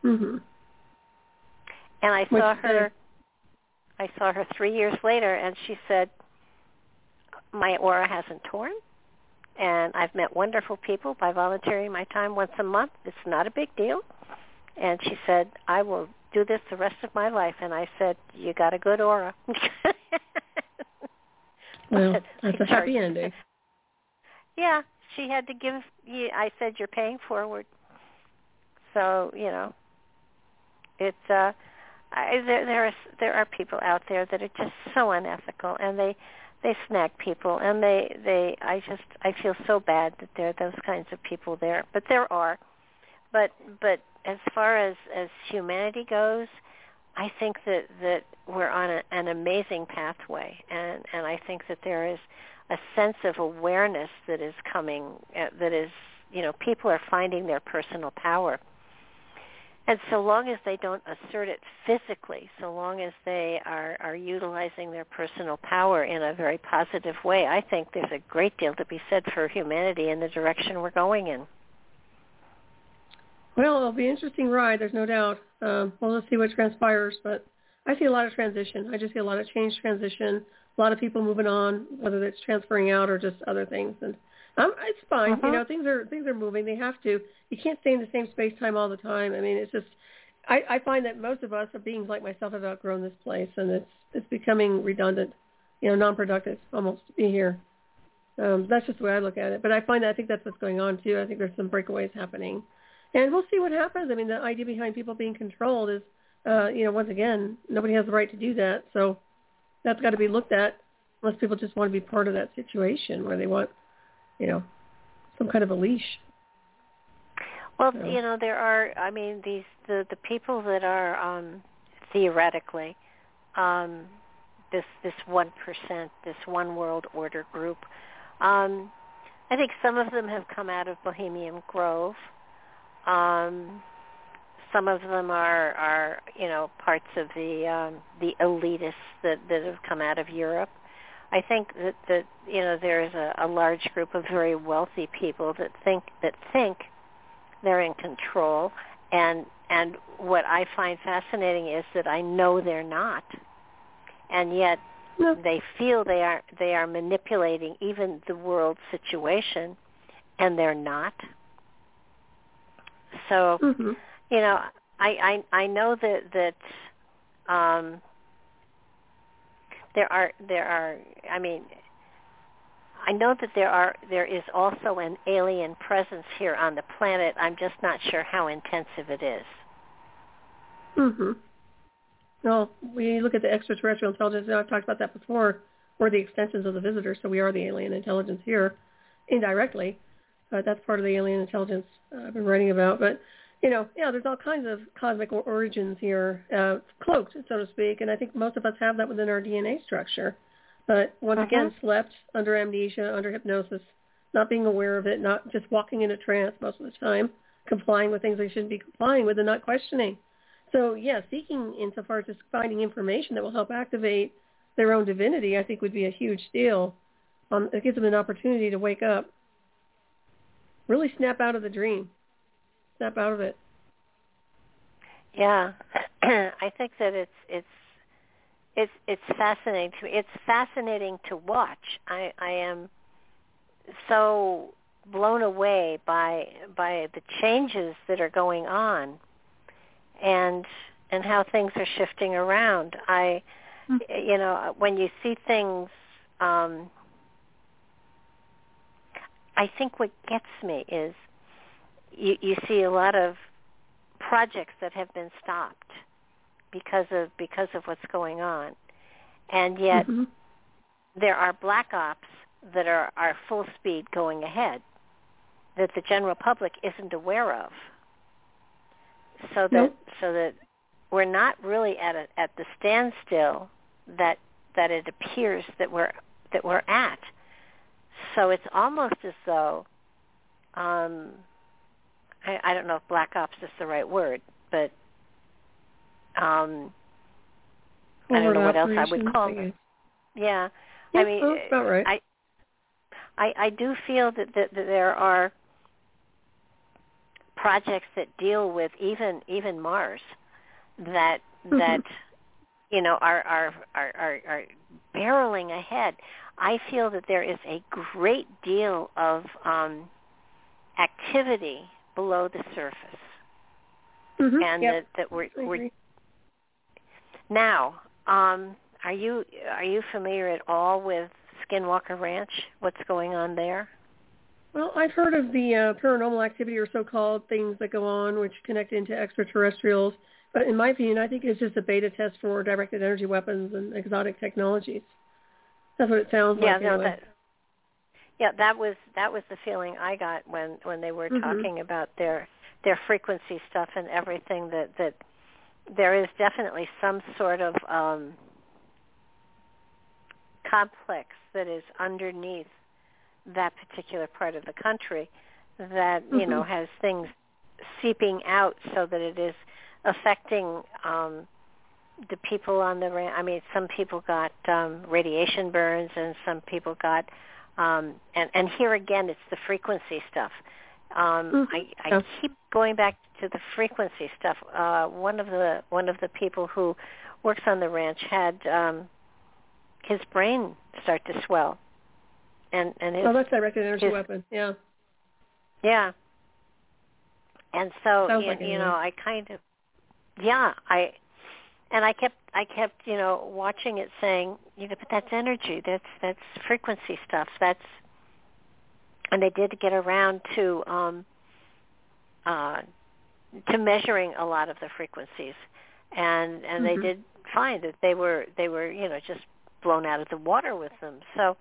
Hmm And I Which saw her I saw her 3 years later and she said my aura hasn't torn and I've met wonderful people by volunteering my time once a month. It's not a big deal. And she said, I will do this the rest of my life. And I said, you got a good aura. [LAUGHS] Well, that's a happy ending. Yeah, she had to give. I said, you're paying forward. So you know, it's uh, I, there there are there are people out there that are just so unethical, and they they snag people, and they they I just I feel so bad that there are those kinds of people there, but there are. But but as far as as humanity goes, I think that that we're on a, an amazing pathway, and and I think that there is a sense of awareness that is coming. Uh, that is, you know, people are finding their personal power, and so long as they don't assert it physically, so long as they are are utilizing their personal power in a very positive way, I think there's a great deal to be said for humanity in the direction we're going in. Well, it'll be an interesting ride. There's no doubt. Um, well, let's see what transpires. But I see a lot of transition. I just see a lot of change, transition. A lot of people moving on, whether it's transferring out or just other things. And Um, it's fine. Uh-huh. You know, things are things are moving. They have to. You can't stay in the same space time all the time. I mean, it's just. I, I find that most of us, are beings like myself, have outgrown this place, and it's it's becoming redundant. You know, non-productive almost to be here. Um, that's just the way I look at it. But I find that I think that's what's going on too. I think there's some breakaways happening, and we'll see what happens. I mean, the idea behind people being controlled is, uh, you know, once again, nobody has the right to do that. So that's got to be looked at. Unless people just want to be part of that situation where they want you know, some kind of a leash. Well, so. you know, there are. I mean, these the the people that are um, theoretically um, this this one percent, this one world order group. Um, I think some of them have come out of Bohemian Grove. Um, some of them are are you know parts of the um, the elitists that that have come out of Europe. I think that that you know there is a, a large group of very wealthy people that think that think they're in control, and and what I find fascinating is that I know they're not, and yet no. they feel they are they are manipulating even the world situation, and they're not. So, mm-hmm. you know, I I I know that that um there are there are I mean I know that there are there is also an alien presence here on the planet. I'm just not sure how intensive it is. Mhm. Well, we look at the extraterrestrial intelligence. I've talked about that before. We're the extensions of the visitors, so we are the alien intelligence here, indirectly. But that's part of the alien intelligence uh, I've been writing about. But you know, yeah, there's all kinds of cosmic origins here, uh, cloaked, so to speak, and I think most of us have that within our DNA structure. But once uh-huh. again, slept under amnesia, under hypnosis, not being aware of it, not just walking in a trance most of the time, complying with things they shouldn't be complying with, and not questioning. So, yeah, seeking insofar as just finding information that will help activate their own divinity, I think would be a huge deal. Um, it gives them an opportunity to wake up, really snap out of the dream step out of it. Yeah, [CLEARS THROAT] I think that it's it's it's it's fascinating to it's fascinating to watch. I I am so blown away by by the changes that are going on and and how things are shifting around. I mm-hmm. you know, when you see things um I think what gets me is you, you see a lot of projects that have been stopped because of because of what's going on, and yet mm-hmm. there are black ops that are are full speed going ahead that the general public isn't aware of. So that nope. so that we're not really at a, at the standstill that that it appears that we're that we're at. So it's almost as though um, I, I don't know if black ops is the right word, but um, I don't know what else I would call it. Yeah, yeah, I mean, oh, right. I, I I do feel that, that that there are projects that deal with even even Mars that mm-hmm. that you know are, are are are are barreling ahead. I feel that there is a great deal of um, activity below the surface, mm-hmm. and yep. that, that we're, we're now. Um, are you are you familiar at all with Skinwalker Ranch? What's going on there? Well, I've heard of the uh, paranormal activity or so-called things that go on which connect into extraterrestrials. But in my opinion, I think it's just a beta test for directed energy weapons and exotic technologies. That's what it sounds yeah, like. No, anyway. that, yeah, that was that was the feeling I got when when they were mm-hmm. talking about their their frequency stuff and everything that that there is definitely some sort of um complex that is underneath that particular part of the country that mm-hmm. you know has things seeping out so that it is affecting um the people on the I mean some people got um radiation burns and some people got um, and, and here again, it's the frequency stuff. Um, mm-hmm. I, I keep going back to the frequency stuff. Uh, one of the one of the people who works on the ranch had um, his brain start to swell, and and his, oh, that's directed energy his, weapon. Yeah. Yeah. And so Sounds you, like you know, I kind of yeah, I and I kept I kept, you know, watching it saying, you know, but that's energy. That's that's frequency stuff. That's and they did get around to um uh to measuring a lot of the frequencies and and mm-hmm. they did find that they were they were, you know, just blown out of the water with them. So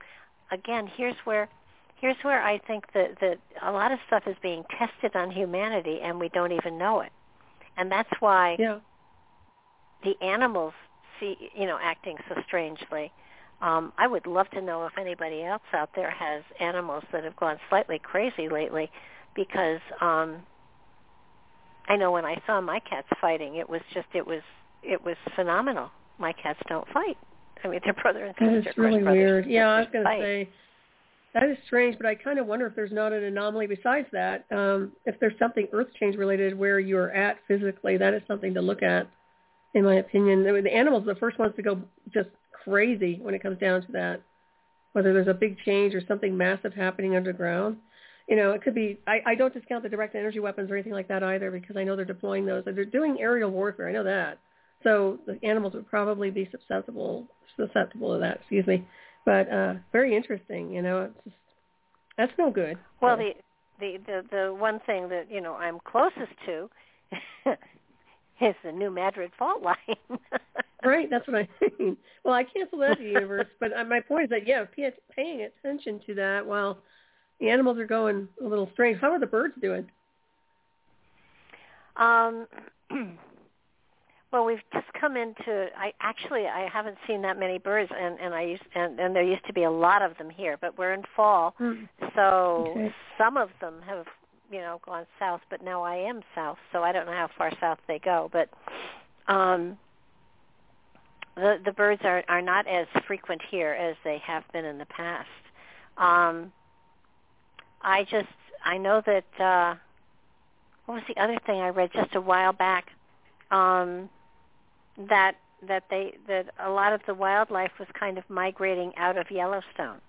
again, here's where here's where I think that that a lot of stuff is being tested on humanity and we don't even know it. And that's why yeah. the animals see you know acting so strangely. Um, I would love to know if anybody else out there has animals that have gone slightly crazy lately, because um, I know when I saw my cats fighting, it was just it was it was phenomenal. My cats don't fight. I mean, they're brother and sister. That is really weird. Yeah, I was going to say that is strange, but I kind of wonder if there's not an anomaly besides that. Um, if there's something earth change related where you're at physically, that is something to look at in my opinion. The animals are the first ones to go just crazy when it comes down to that. Whether there's a big change or something massive happening underground. You know, it could be, I, I don't discount the direct energy weapons or anything like that either because I know they're deploying those. They're doing aerial warfare. I know that. So the animals would probably be susceptible, susceptible to that, excuse me. But uh, very interesting, you know, it's just, that's no good. Well, the, the, the, the one thing that, you know, I'm closest to [LAUGHS] is the New Madrid fault line. [LAUGHS] right, that's what I mean. Well, I cancel that universe, but uh, my point is that yeah, pay, paying attention to that while the animals are going a little strange. How are the birds doing? Um. [CLEARS THROAT] Well, we've just come into. I actually I haven't seen that many birds, and and I used and, and there used to be a lot of them here, but we're in fall, mm. so okay. some of them have you know gone south, but now I am south, so I don't know how far south they go. But um, the the birds are are not as frequent here as they have been in the past. Um, I just I know that uh, what was the other thing I read just a while back um, that that they that a lot of the wildlife was kind of migrating out of Yellowstone,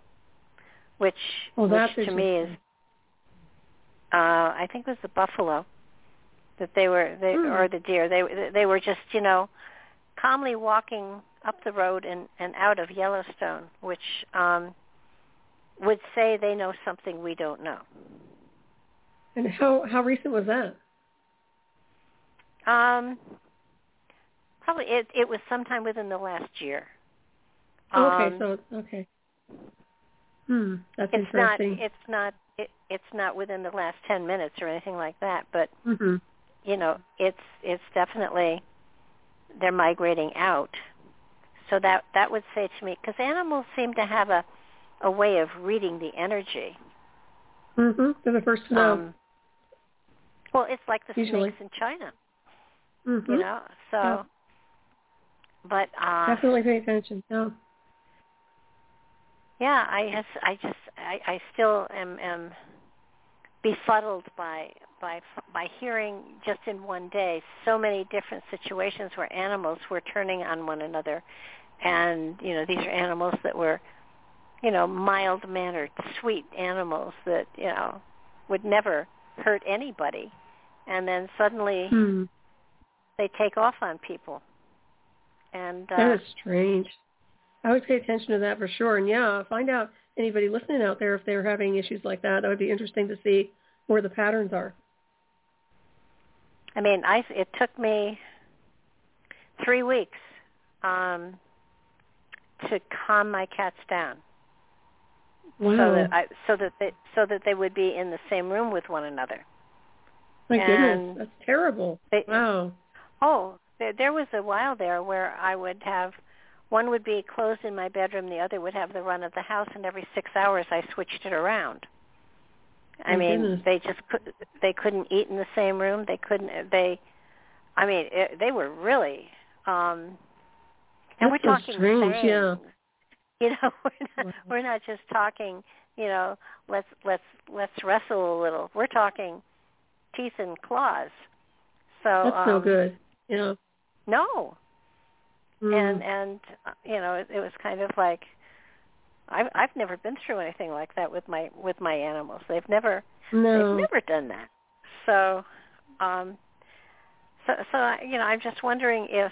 which well, which to me is uh, I think it was the buffalo that they were they hmm. or the deer they they were just you know calmly walking up the road and and out of Yellowstone, which um, would say they know something we don't know. And how how recent was that? Um, probably it it was sometime within the last year. Oh, okay, um, so okay. Hmm, that's it's interesting. not it's not it's not within the last 10 minutes or anything like that, but mm-hmm. you know, it's it's definitely they're migrating out. So that that would say to me cuz animals seem to have a a way of reading the energy. Mhm. They're the first to know. Um, well, it's like the Usually. snakes in China. Mm-hmm. You know, so Yeah. but uh Definitely pay attention. Yeah. yeah, I has I just I, I still am am befuddled by by by hearing just in one day so many different situations where animals were turning on one another and you know these are animals that were you know mild mannered sweet animals that you know would never hurt anybody and then suddenly hmm. they take off on people and uh, That is strange. I would pay attention to that for sure. And yeah, find out anybody listening out there if they're having issues like that. That would be interesting to see where the patterns are. I mean, I it took me three weeks um, to calm my cats down, Wow. so that I so that they so that they would be in the same room with one another. My and goodness, that's terrible. They, wow. Oh, there, there was a while there where I would have one would be closed in my bedroom, the other would have the run of the house, and every six hours I switched it around. I My mean, goodness. they just could, they couldn't eat in the same room. They couldn't. They, I mean, it, they were really. um And That's we're so talking strange, fangs. yeah. [LAUGHS] You know, we're not, Wow. we're not just talking. You know, let's let's let's wrestle a little. We're talking teeth and claws. So That's no um, good. Yeah. No, Mm. and and uh, you know it, it was kind of like I've I've never been through anything like that with my with my animals. They've never no. they've never done that. So, um, so so you know, I'm just wondering if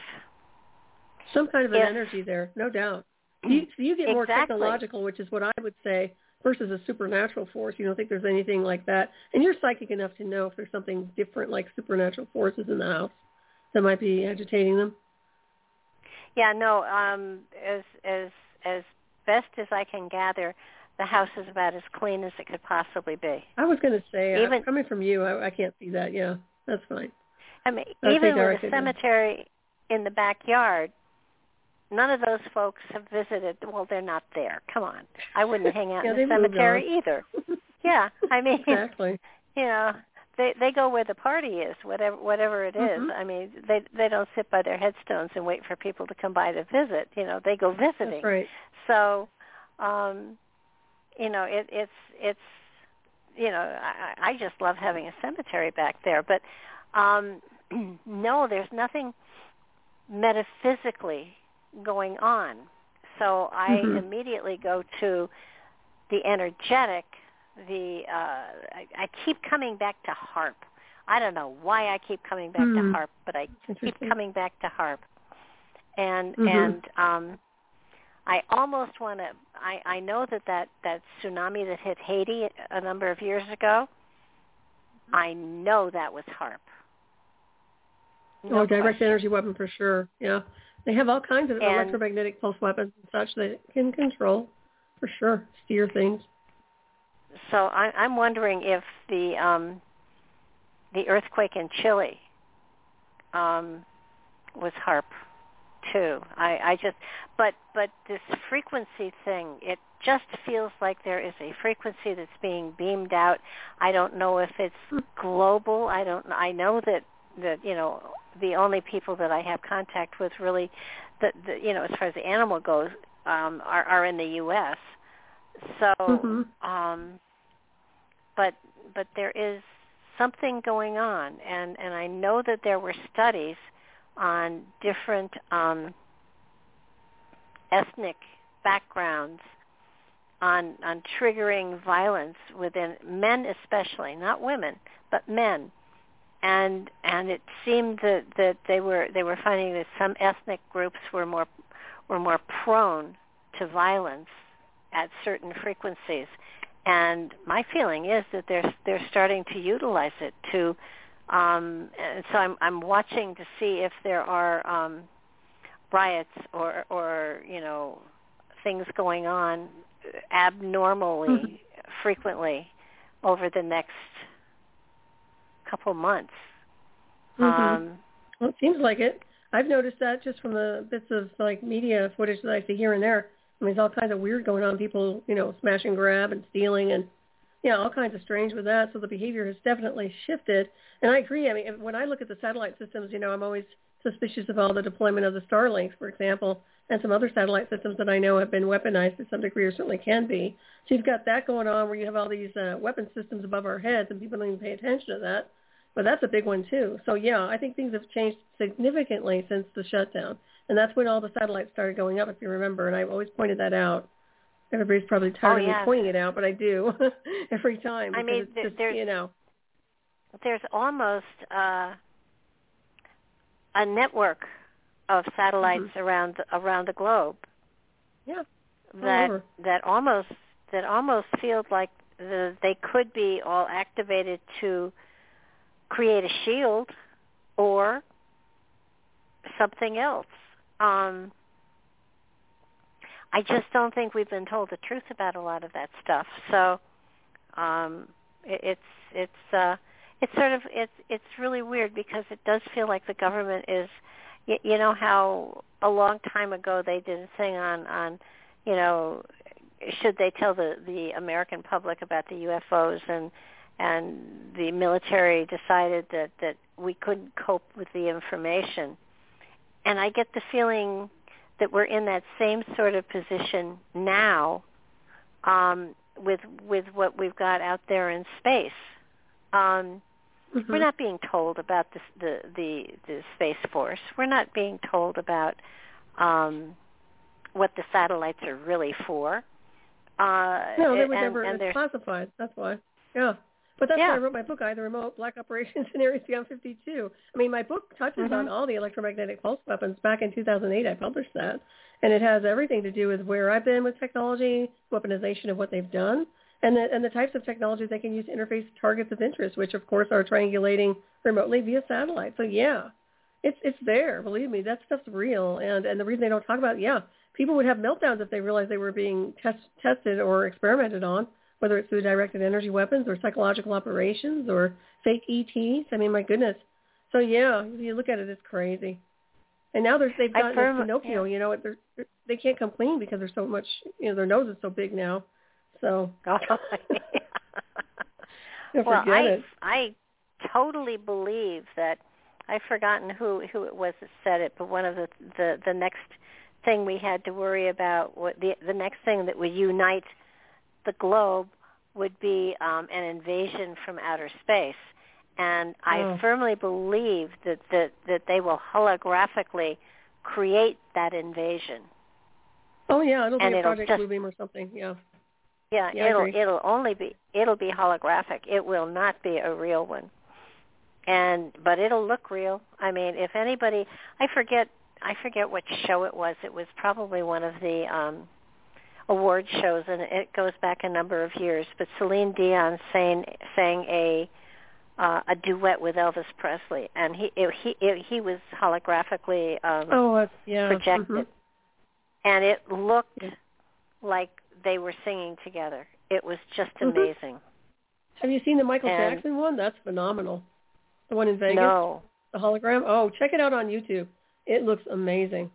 some kind of an if, energy there, no doubt. [CLEARS THROAT] You you get more exactly. technological, which is what I would say, versus a supernatural force. You don't think there's anything like that, and you're psychic enough to know if there's something different, like supernatural forces in the house that might be agitating them. Yeah, no. Um, as as as best as I can gather, the house is about as clean as it could possibly be. I was going to say, even uh, coming from you, I, I can't see that. Yeah, that's fine. I mean, I'll even with a cemetery in the backyard, none of those folks have visited. Well, they're not there. Come on, I wouldn't hang out [LAUGHS] yeah, in the cemetery either. [LAUGHS] yeah, I mean, exactly. [LAUGHS] You know, they they go where the party is, whatever whatever it is. Mm-hmm. I mean, they they don't sit by their headstones and wait for people to come by to visit. You know, they go visiting. That's right. So, um, you know, it, it's it's you know, I, I just love having a cemetery back there, but um, [CLEARS THROAT] no, there's nothing metaphysically going on. So I mm-hmm. immediately go to the energetic. The uh, I, I keep coming back to HAARP. I don't know why I keep coming back mm. to HAARP, but I keep coming back to HAARP. And mm-hmm. and um, I almost want to. I I know that that that tsunami that hit Haiti a number of years ago. I know that was HAARP. No oh, direct question. energy weapon for sure. Yeah, they have all kinds of And- electromagnetic pulse weapons and such that can control, for sure, steer things. So I, I'm wondering if the um, the earthquake in Chile um, was HAARP too. I, I just, but but this frequency thing, it just feels like there is a frequency that's being beamed out. I don't know if it's global. I don't. I know that that you know the only people that I have contact with really, that you know as far as the animal goes, um, are are in the U.S. So, mm-hmm. um, but but there is something going on, and and I know that there were studies on different um, ethnic backgrounds on on triggering violence within men especially not women but men and and it seemed that that they were they were finding that some ethnic groups were more were more prone to violence at certain frequencies and my feeling is that they're they're starting to utilize it to um, and so I'm I'm watching to see if there are um, riots or or you know things going on abnormally Mhm. frequently over the next couple months. Mhm. Um, Well, it seems like it. I've noticed that just from the bits of like media footage that I see here and there. I mean, there's all kinds of weird going on. People, you know, smash and grab and stealing and yeah, all kinds of strange with that. So the behavior has definitely shifted. And I agree. I mean, when I look at the satellite systems, you know, I'm always suspicious of all the deployment of the Starlinks, for example, and some other satellite systems that I know have been weaponized to some degree or certainly can be. So you've got that going on where you have all these uh, weapon systems above our heads and people don't even pay attention to that. But that's a big one too. So yeah, I think things have changed significantly since the shutdown. And that's when all the satellites started going up, if you remember. And I've always pointed that out. Everybody's probably tired Oh, of me pointing it out, but I do [LAUGHS] every time. I mean, it's just, there's- you know, there's almost uh, a network of satellites Mm-hmm. around the, around the globe yeah, that over. that almost that almost feels like the, they could be all activated to create a shield or something else. Um, I just don't think we've been told the truth about a lot of that stuff. So um, it, it's it's uh, it's sort of it's it's really weird because it does feel like the government is you, you know how a long time ago they did a thing on on you know should they tell the the American public about the UFOs and and the military decided that that we couldn't cope with the information and I get the feeling that we're in that same sort of position now um, with with what we've got out there in space. Um, Mhm. We're not being told about the, the the the space force. We're not being told about um, what the satellites are really for. Uh, no, they were and, never and classified. That's why. Yeah. But that's yeah. why I wrote my book, I, The Remote Black Operations in Areas Beyond 52. I mean, my book touches mm-hmm. on all the electromagnetic pulse weapons. Back in 2008, I published that. And it has everything to do with where I've been with technology, weaponization of what they've done, and the, and the types of technologies they can use to interface targets of interest, which, of course, are triangulating remotely via satellite. So, yeah, it's it's there. Believe me, that stuff's real. And, and the reason they don't talk about it, yeah, people would have meltdowns if they realized they were being test, tested or experimented on whether it's through directed energy weapons or psychological operations or fake ETs. I mean, my goodness. So yeah, you look at it, it's crazy. And now there's they've gotten firm, Pinocchio. Yeah. You know, they're, they're, they can't come clean because there's so much. You know, their nose is so big now. So [LAUGHS] [LAUGHS] well, I it. I totally believe that I've forgotten who who it was that said it, but one of the the the next thing we had to worry about what the the next thing that would unite the globe would be um, an invasion from outer space. And I Oh. firmly believe that, that, that they will holographically create that invasion. Oh yeah, it'll be and a it'll Project just- Bluebeam or something. Yeah. Yeah, Yeah, it'll it'll only be it'll be holographic. It will not be a real one. And but it'll look real. I mean, if anybody I forget I forget what show it was. It was probably one of the um award shows and it goes back a number of years, but Celine Dion sang sang a uh, a duet with Elvis Presley and he it, he it, he was holographically um Oh uh, yeah. projected. mhm. And it looked Yeah. like they were singing together. It was just Mhm. amazing. Have you seen the Michael And- Jackson one? That's phenomenal. The one in Vegas. No. The hologram? Oh, check it out on YouTube. It looks amazing.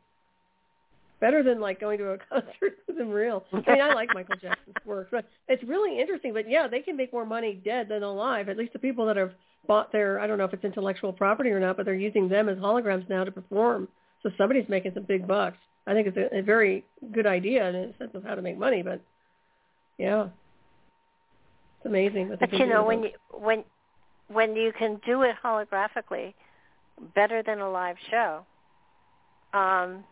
Better than like going to a [LAUGHS] concert with him real. I mean, I like Michael Jackson's work, but it's really interesting. But yeah, they can make more money dead than alive. At least the people that have bought their, I don't know if it's intellectual property or not, but they're using them as holograms now to perform. So somebody's making some big bucks. I think it's a, a very good idea in a sense of how to make money, but yeah. It's amazing. But can you know when them. you when when you can do it holographically better than a live show, um,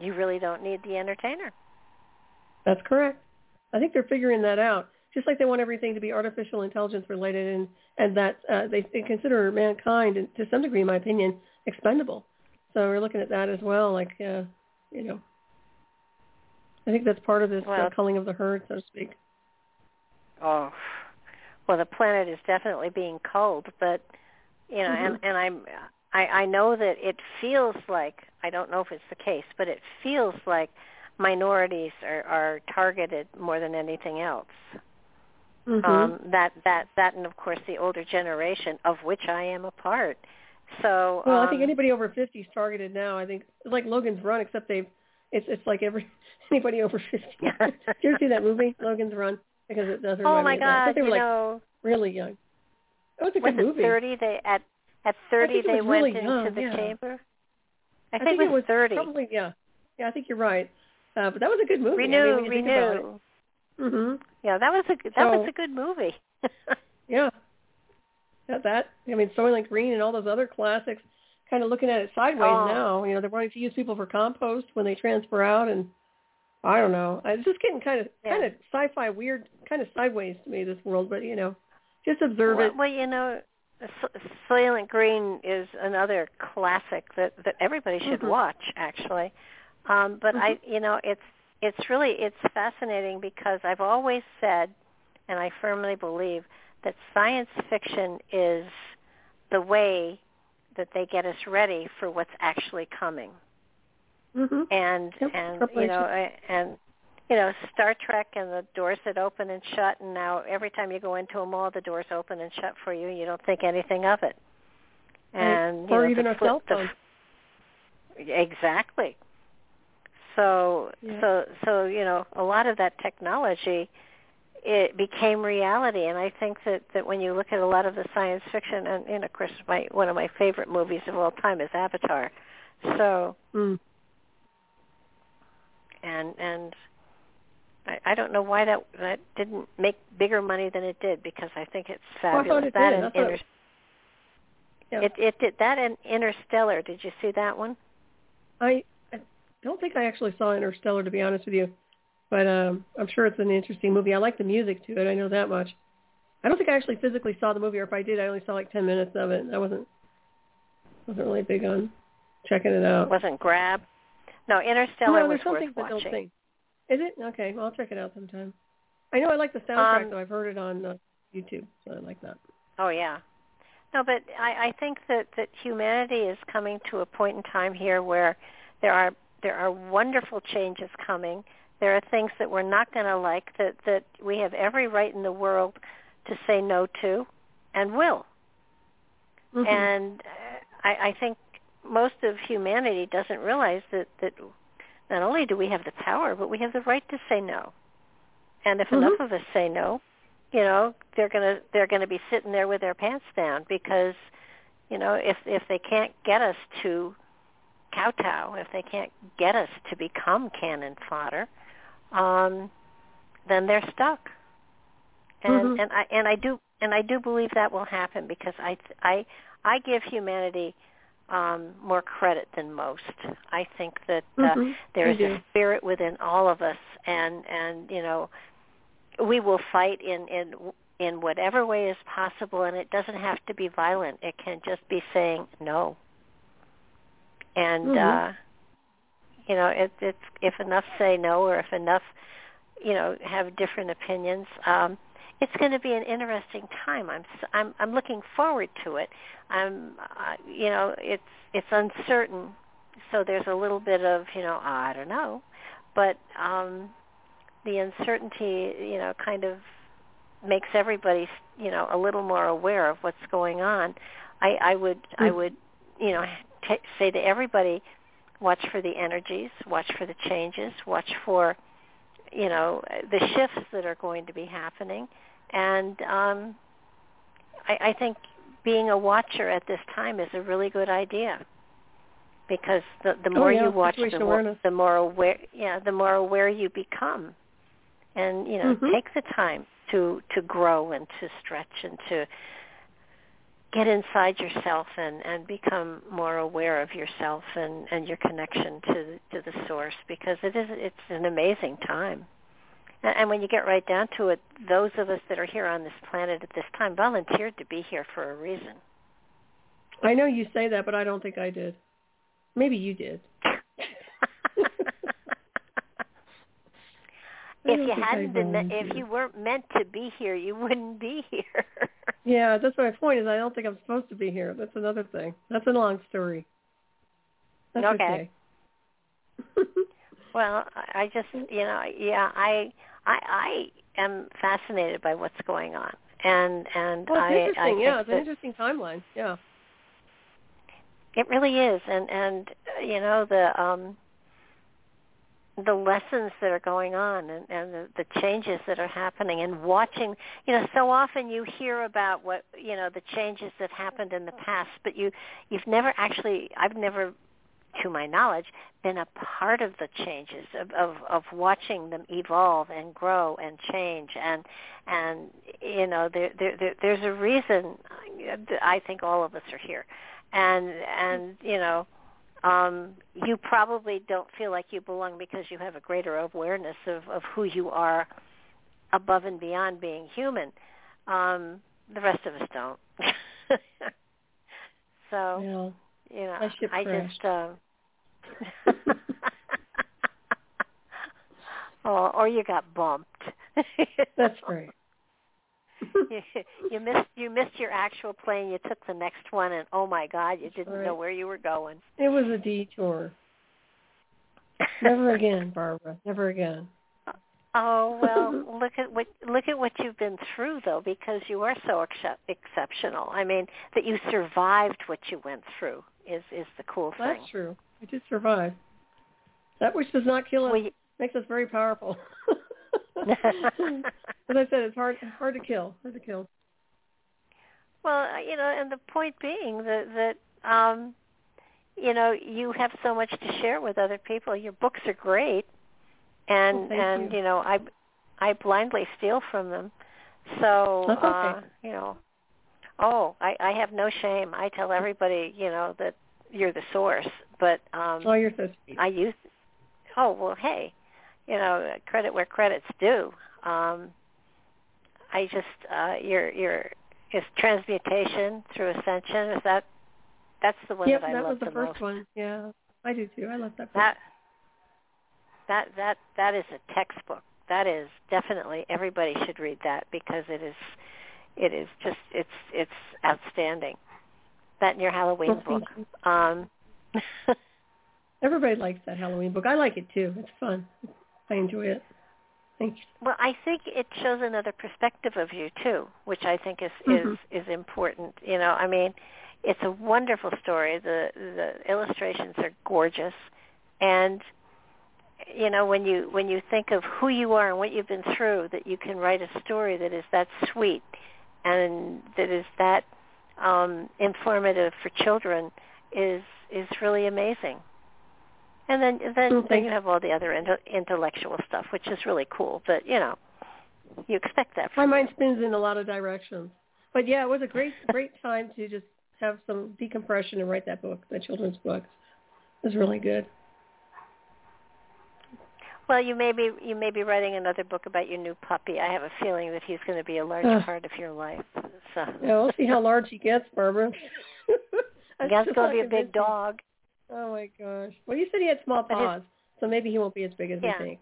you really don't need the entertainer. That's correct. I think they're figuring that out. Just like they want everything to be artificial intelligence related, and and that uh, they, they consider mankind, and to some degree, in my opinion, expendable. So we're looking at that as well. Like, uh, you know, I think that's part of this Well- uh, culling of the herd, so to speak. Oh, well, the planet is definitely being culled, but you know, and Mhm. and I'm I I know that it feels like I don't know if it's the case, but it feels like minorities are are targeted more than anything else. Mm-hmm. Um, that that that, and of course the older generation, of which I am a part. So well, um, I think anybody over 50 is targeted now. I think it's like Logan's Run, except they've it's it's like every [LAUGHS] anybody over 50. [LAUGHS] Did you ever see that movie, Logan's Run? Because it does really Oh my me. I God! they were You like know, really young. That was a was good it movie. thirty? They at at thirty they went really into young, the yeah. chamber. I, I think, it was thirty. Probably, yeah. Yeah, I think you're right. Uh, but that was a good movie. Renew, I mean, when you think about it. renew. Mhm. Yeah, that was a good- that was a good movie. [LAUGHS] Yeah. That that I mean, Soylent Green and all those other classics. Kind of looking at it sideways Oh. now. You know, they're wanting to use people for compost when they transfer out, and I don't know. It's just getting kind of Yeah. kind of sci-fi weird, kind of sideways to me this world. But you know, just observe well, it. well, you know, Soylent Green is another classic that that everybody should Mhm. watch actually. Um, but I, Mm-hmm. you know, it's it's really it's fascinating because I've always said, and I firmly believe that science fiction is the way that they get us ready for what's actually coming. Mhm. and Yep, and you know and you know Star Trek and the doors that open and shut and now every time you go into a mall the doors open and shut for you you don't think anything of it and you or know, even the flip- cell phone. f- exactly so Yeah. so so you know a lot of that technology it became reality and I think that that when you look at a lot of the science fiction and you know of course my one of my favorite movies of all time is Avatar so Mm. and and I, I don't know why that that didn't make bigger money than it did because I think it's Well, I thought it that did. and I Inter- Yeah. it it did that and Interstellar. Did you see that one? I, I don't think I actually saw Interstellar to be honest with you, but um, I'm sure it's an interesting movie. I like the music to it. I know that much. I don't think I actually physically saw the movie, or if I did, I only saw like 10 minutes of it. I wasn't wasn't really big on checking it out. Wasn't grab. No, Interstellar no, was worth watching. Is it okay? Well, I'll check it out sometime. I know I like the soundtrack Um, though. I've heard it on uh, YouTube, so I like that. Oh yeah. No, but I, I think that, that humanity is coming to a point in time here where there are there are wonderful changes coming. There are things that we're not going to like that that we have every right in the world to say no to, and will. Mhm. And uh, I, I think most of humanity doesn't realize that that not only do we have the power, but we have the right to say no. And if Mhm. enough of us say no, you know, they're gonna they're gonna be sitting there with their pants down because, you know, if if they can't get us to kowtow, if they can't get us to become cannon fodder, um, then they're stuck. And Mhm. and I and I do and I do believe that will happen because I I I give humanity um, more credit than most. I think that uh, Mhm. there is a spirit within all of us, and and you know, we will fight in in in whatever way is possible, and it doesn't have to be violent. It can just be saying no. And Mhm. uh, you know, it, it's if enough say no, or if enough, you know, have different opinions. Um, it's going to be an interesting time. I'm I'm I'm looking forward to it. I'm uh, you know it's it's uncertain, so there's a little bit of you know I don't know, but um, the uncertainty you know kind of makes everybody you know a little more aware of what's going on. I I would I Mm. would you know t- say to everybody, watch for the energies, watch for the changes, watch for you know the shifts that are going to be happening. And um, I, I think being a watcher at this time is a really good idea. Because the the Oh, more yeah, you watch, the more the more aware yeah the more aware you become, and you know Mhm. take the time to to grow and to stretch and to get inside yourself and and become more aware of yourself and and your connection to to the source because it is it's an amazing time and and when you get right down to it, those of us that are here on this planet at this time volunteered to be here for a reason. I know you say that, but I don't think I did. Maybe you did. I if you hadn't been, me- if you weren't meant to be here, you wouldn't be [LAUGHS] here. Yeah, that's my point. Is I don't think I'm supposed to be here. That's another thing. That's a long story. That's Okay. okay. [LAUGHS] well, I I just, you know, yeah, I, I, I am fascinated by what's going on, and and well, it's I, I interesting. think yeah, it's an interesting timeline. Yeah. It really is, and and you know the um the lessons that are going on and, and the, the changes that are happening and watching you know so often you hear about what you know the changes that happened in the past but you you've never actually I've never to my knowledge been a part of the changes of of, of watching them evolve and grow and change. And and you know there, there there there's a reason I think all of us are here. And and you know um you probably don't feel like you belong because you have a greater awareness of of who you are above and beyond being human. Um the rest of us don't. [LAUGHS] So Well, you know ship i just um [LAUGHS] oh or you got bumped. That's great. [LAUGHS] you, missed you missed your actual plane. You took the next one, and oh my God, you didn't know where you were going. It was a detour. Never again, Barbara. Never again. [LAUGHS] Oh well, look at what look at what you've been through, though, because you are so excep- exceptional. I mean, that you survived what you went through is is the cool thing. That's true. I did survive. That which does not kill us Well, you- makes us very powerful. [LAUGHS] [LAUGHS] As I said, it's hard hard to kill. Hard to kill. Well, uh, you know, and the point being that that um, you know you have so much to share with other people. Your books are great, and Well, and you. you know I I blindly steal from them. So That's okay. uh, you know, oh, I I have no shame. I tell everybody you know that you're the source, but um, Oh, you're so sweet. I use. Oh well, hey, you know, credit where credit's due. Um, I just uh, your your is transmutation through ascension. Is that that's the one yep, that I that love was the, the first most. one. Yeah, I do too. I love that. Book. That that that that is a textbook. That is definitely everybody should read that because it is it is just it's it's outstanding. That and your Halloween well, book. Um, [LAUGHS] Everybody likes that Halloween book. I like it too. It's fun. I enjoy it. Thank you. Well, I think it shows another perspective of you too, which I think is mm-hmm. is is important. You know, I mean, it's a wonderful story. The the illustrations are gorgeous, and you know when you when you think of who you are and what you've been through, that you can write a story that is that sweet and that is that um, informative for children is is really amazing. And then then, okay. then you have all the other intellectual stuff, which is really cool. But you know, you expect that. My mind spins in a lot of directions. But yeah, it was a great great [LAUGHS] time to just have some decompression and write that book, that children's book. It was really good. Well, you may be you may be writing another book about your new puppy. I have a feeling that he's going to be a large Uh. part of your life. So Yeah, we'll see how large he gets, Barbara. [LAUGHS] That's still going to be a big dog. Oh my gosh. Well, you said he had small paws, so maybe he won't be as big as Yeah. we think.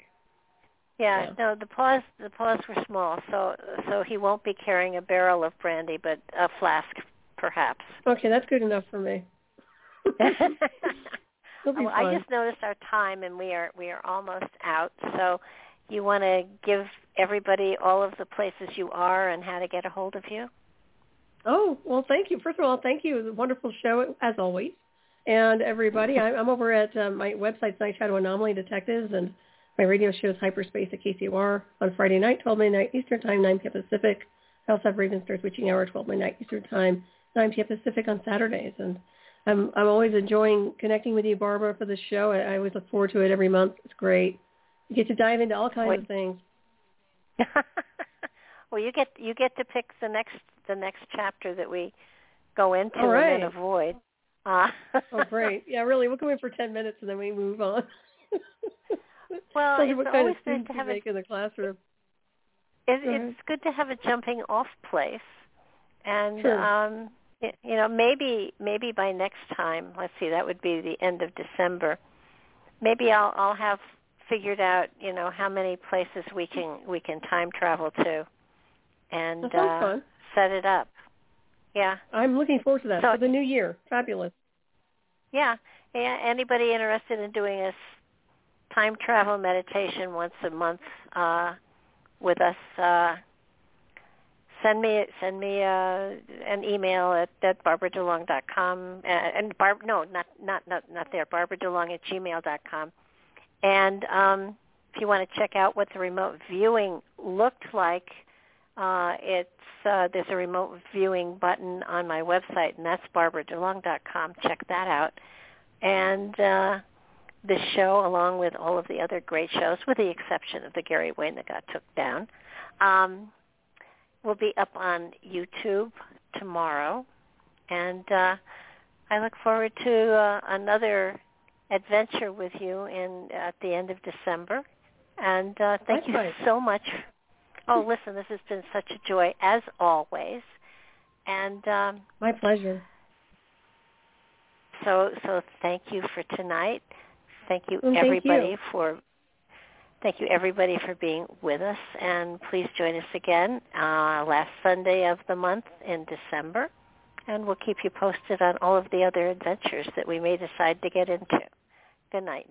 Yeah, Yeah. no, the paws the paws were small, so so he won't be carrying a barrel of brandy, but a flask, perhaps. Okay, that's good enough for me. [LAUGHS] Well. I just noticed our time, and we are we are almost out. So, you want to give everybody all of the places you are and how to get a hold of you? Oh, well, thank you. First of all, thank you. It was a wonderful show, as always. And everybody, I'm, I'm over at uh, my website, Night Shadow Anomaly Detectives, and my radio show is Hyperspace at KCOR on Friday night, 12 midnight Eastern Time, 9 p.m. Pacific. I also have Raven Star's Witching Hour, 12 midnight Eastern Time, 9 p.m. Pacific on Saturdays. And I'm I'm always enjoying connecting with you, Barbara, for the show. I, I always look forward to it every month. It's great. You get to dive into all kinds Wait. of things. [LAUGHS] well, you get you get to pick the next the next chapter that we go into right. and avoid. Uh, Oh, great. Yeah, really. We'll go in for 10 minutes and then we move on. [LAUGHS] Well, you it's what kind always of good students to have a make in the classroom. it, it's good to have a jumping off place and Sure. um y- you know maybe maybe by next time let's see that would be the end of december maybe i'll i'll have figured out you know how many places we can we can time travel to and uh fun. set it up yeah I'm looking forward to that So- for the new year. Fabulous. yeah yeah anybody interested in doing a time travel meditation once a month uh with us uh send me send me uh an email at, at barbaradelong.com and barb no not not not not there barbaradelong at gmail dot com and um if you want to check out what the remote viewing looked like uh it's uh there's a remote viewing button on my website and that's barbaradelong.com check that out and uh this show along with all of the other great shows with the exception of the Gary Wayne that got took down um will be up on YouTube tomorrow, and uh, I look forward to uh, another adventure with you in at the end of December. And uh, thank you so much. Oh, listen, this has been such a joy as always, and um, My pleasure. so so thank you for tonight. Thank you Well, thank everybody you. for thank you everybody for being with us and please join us again uh, last Sunday of the month in December and we'll keep you posted on all of the other adventures that we may decide to get into. Good night now.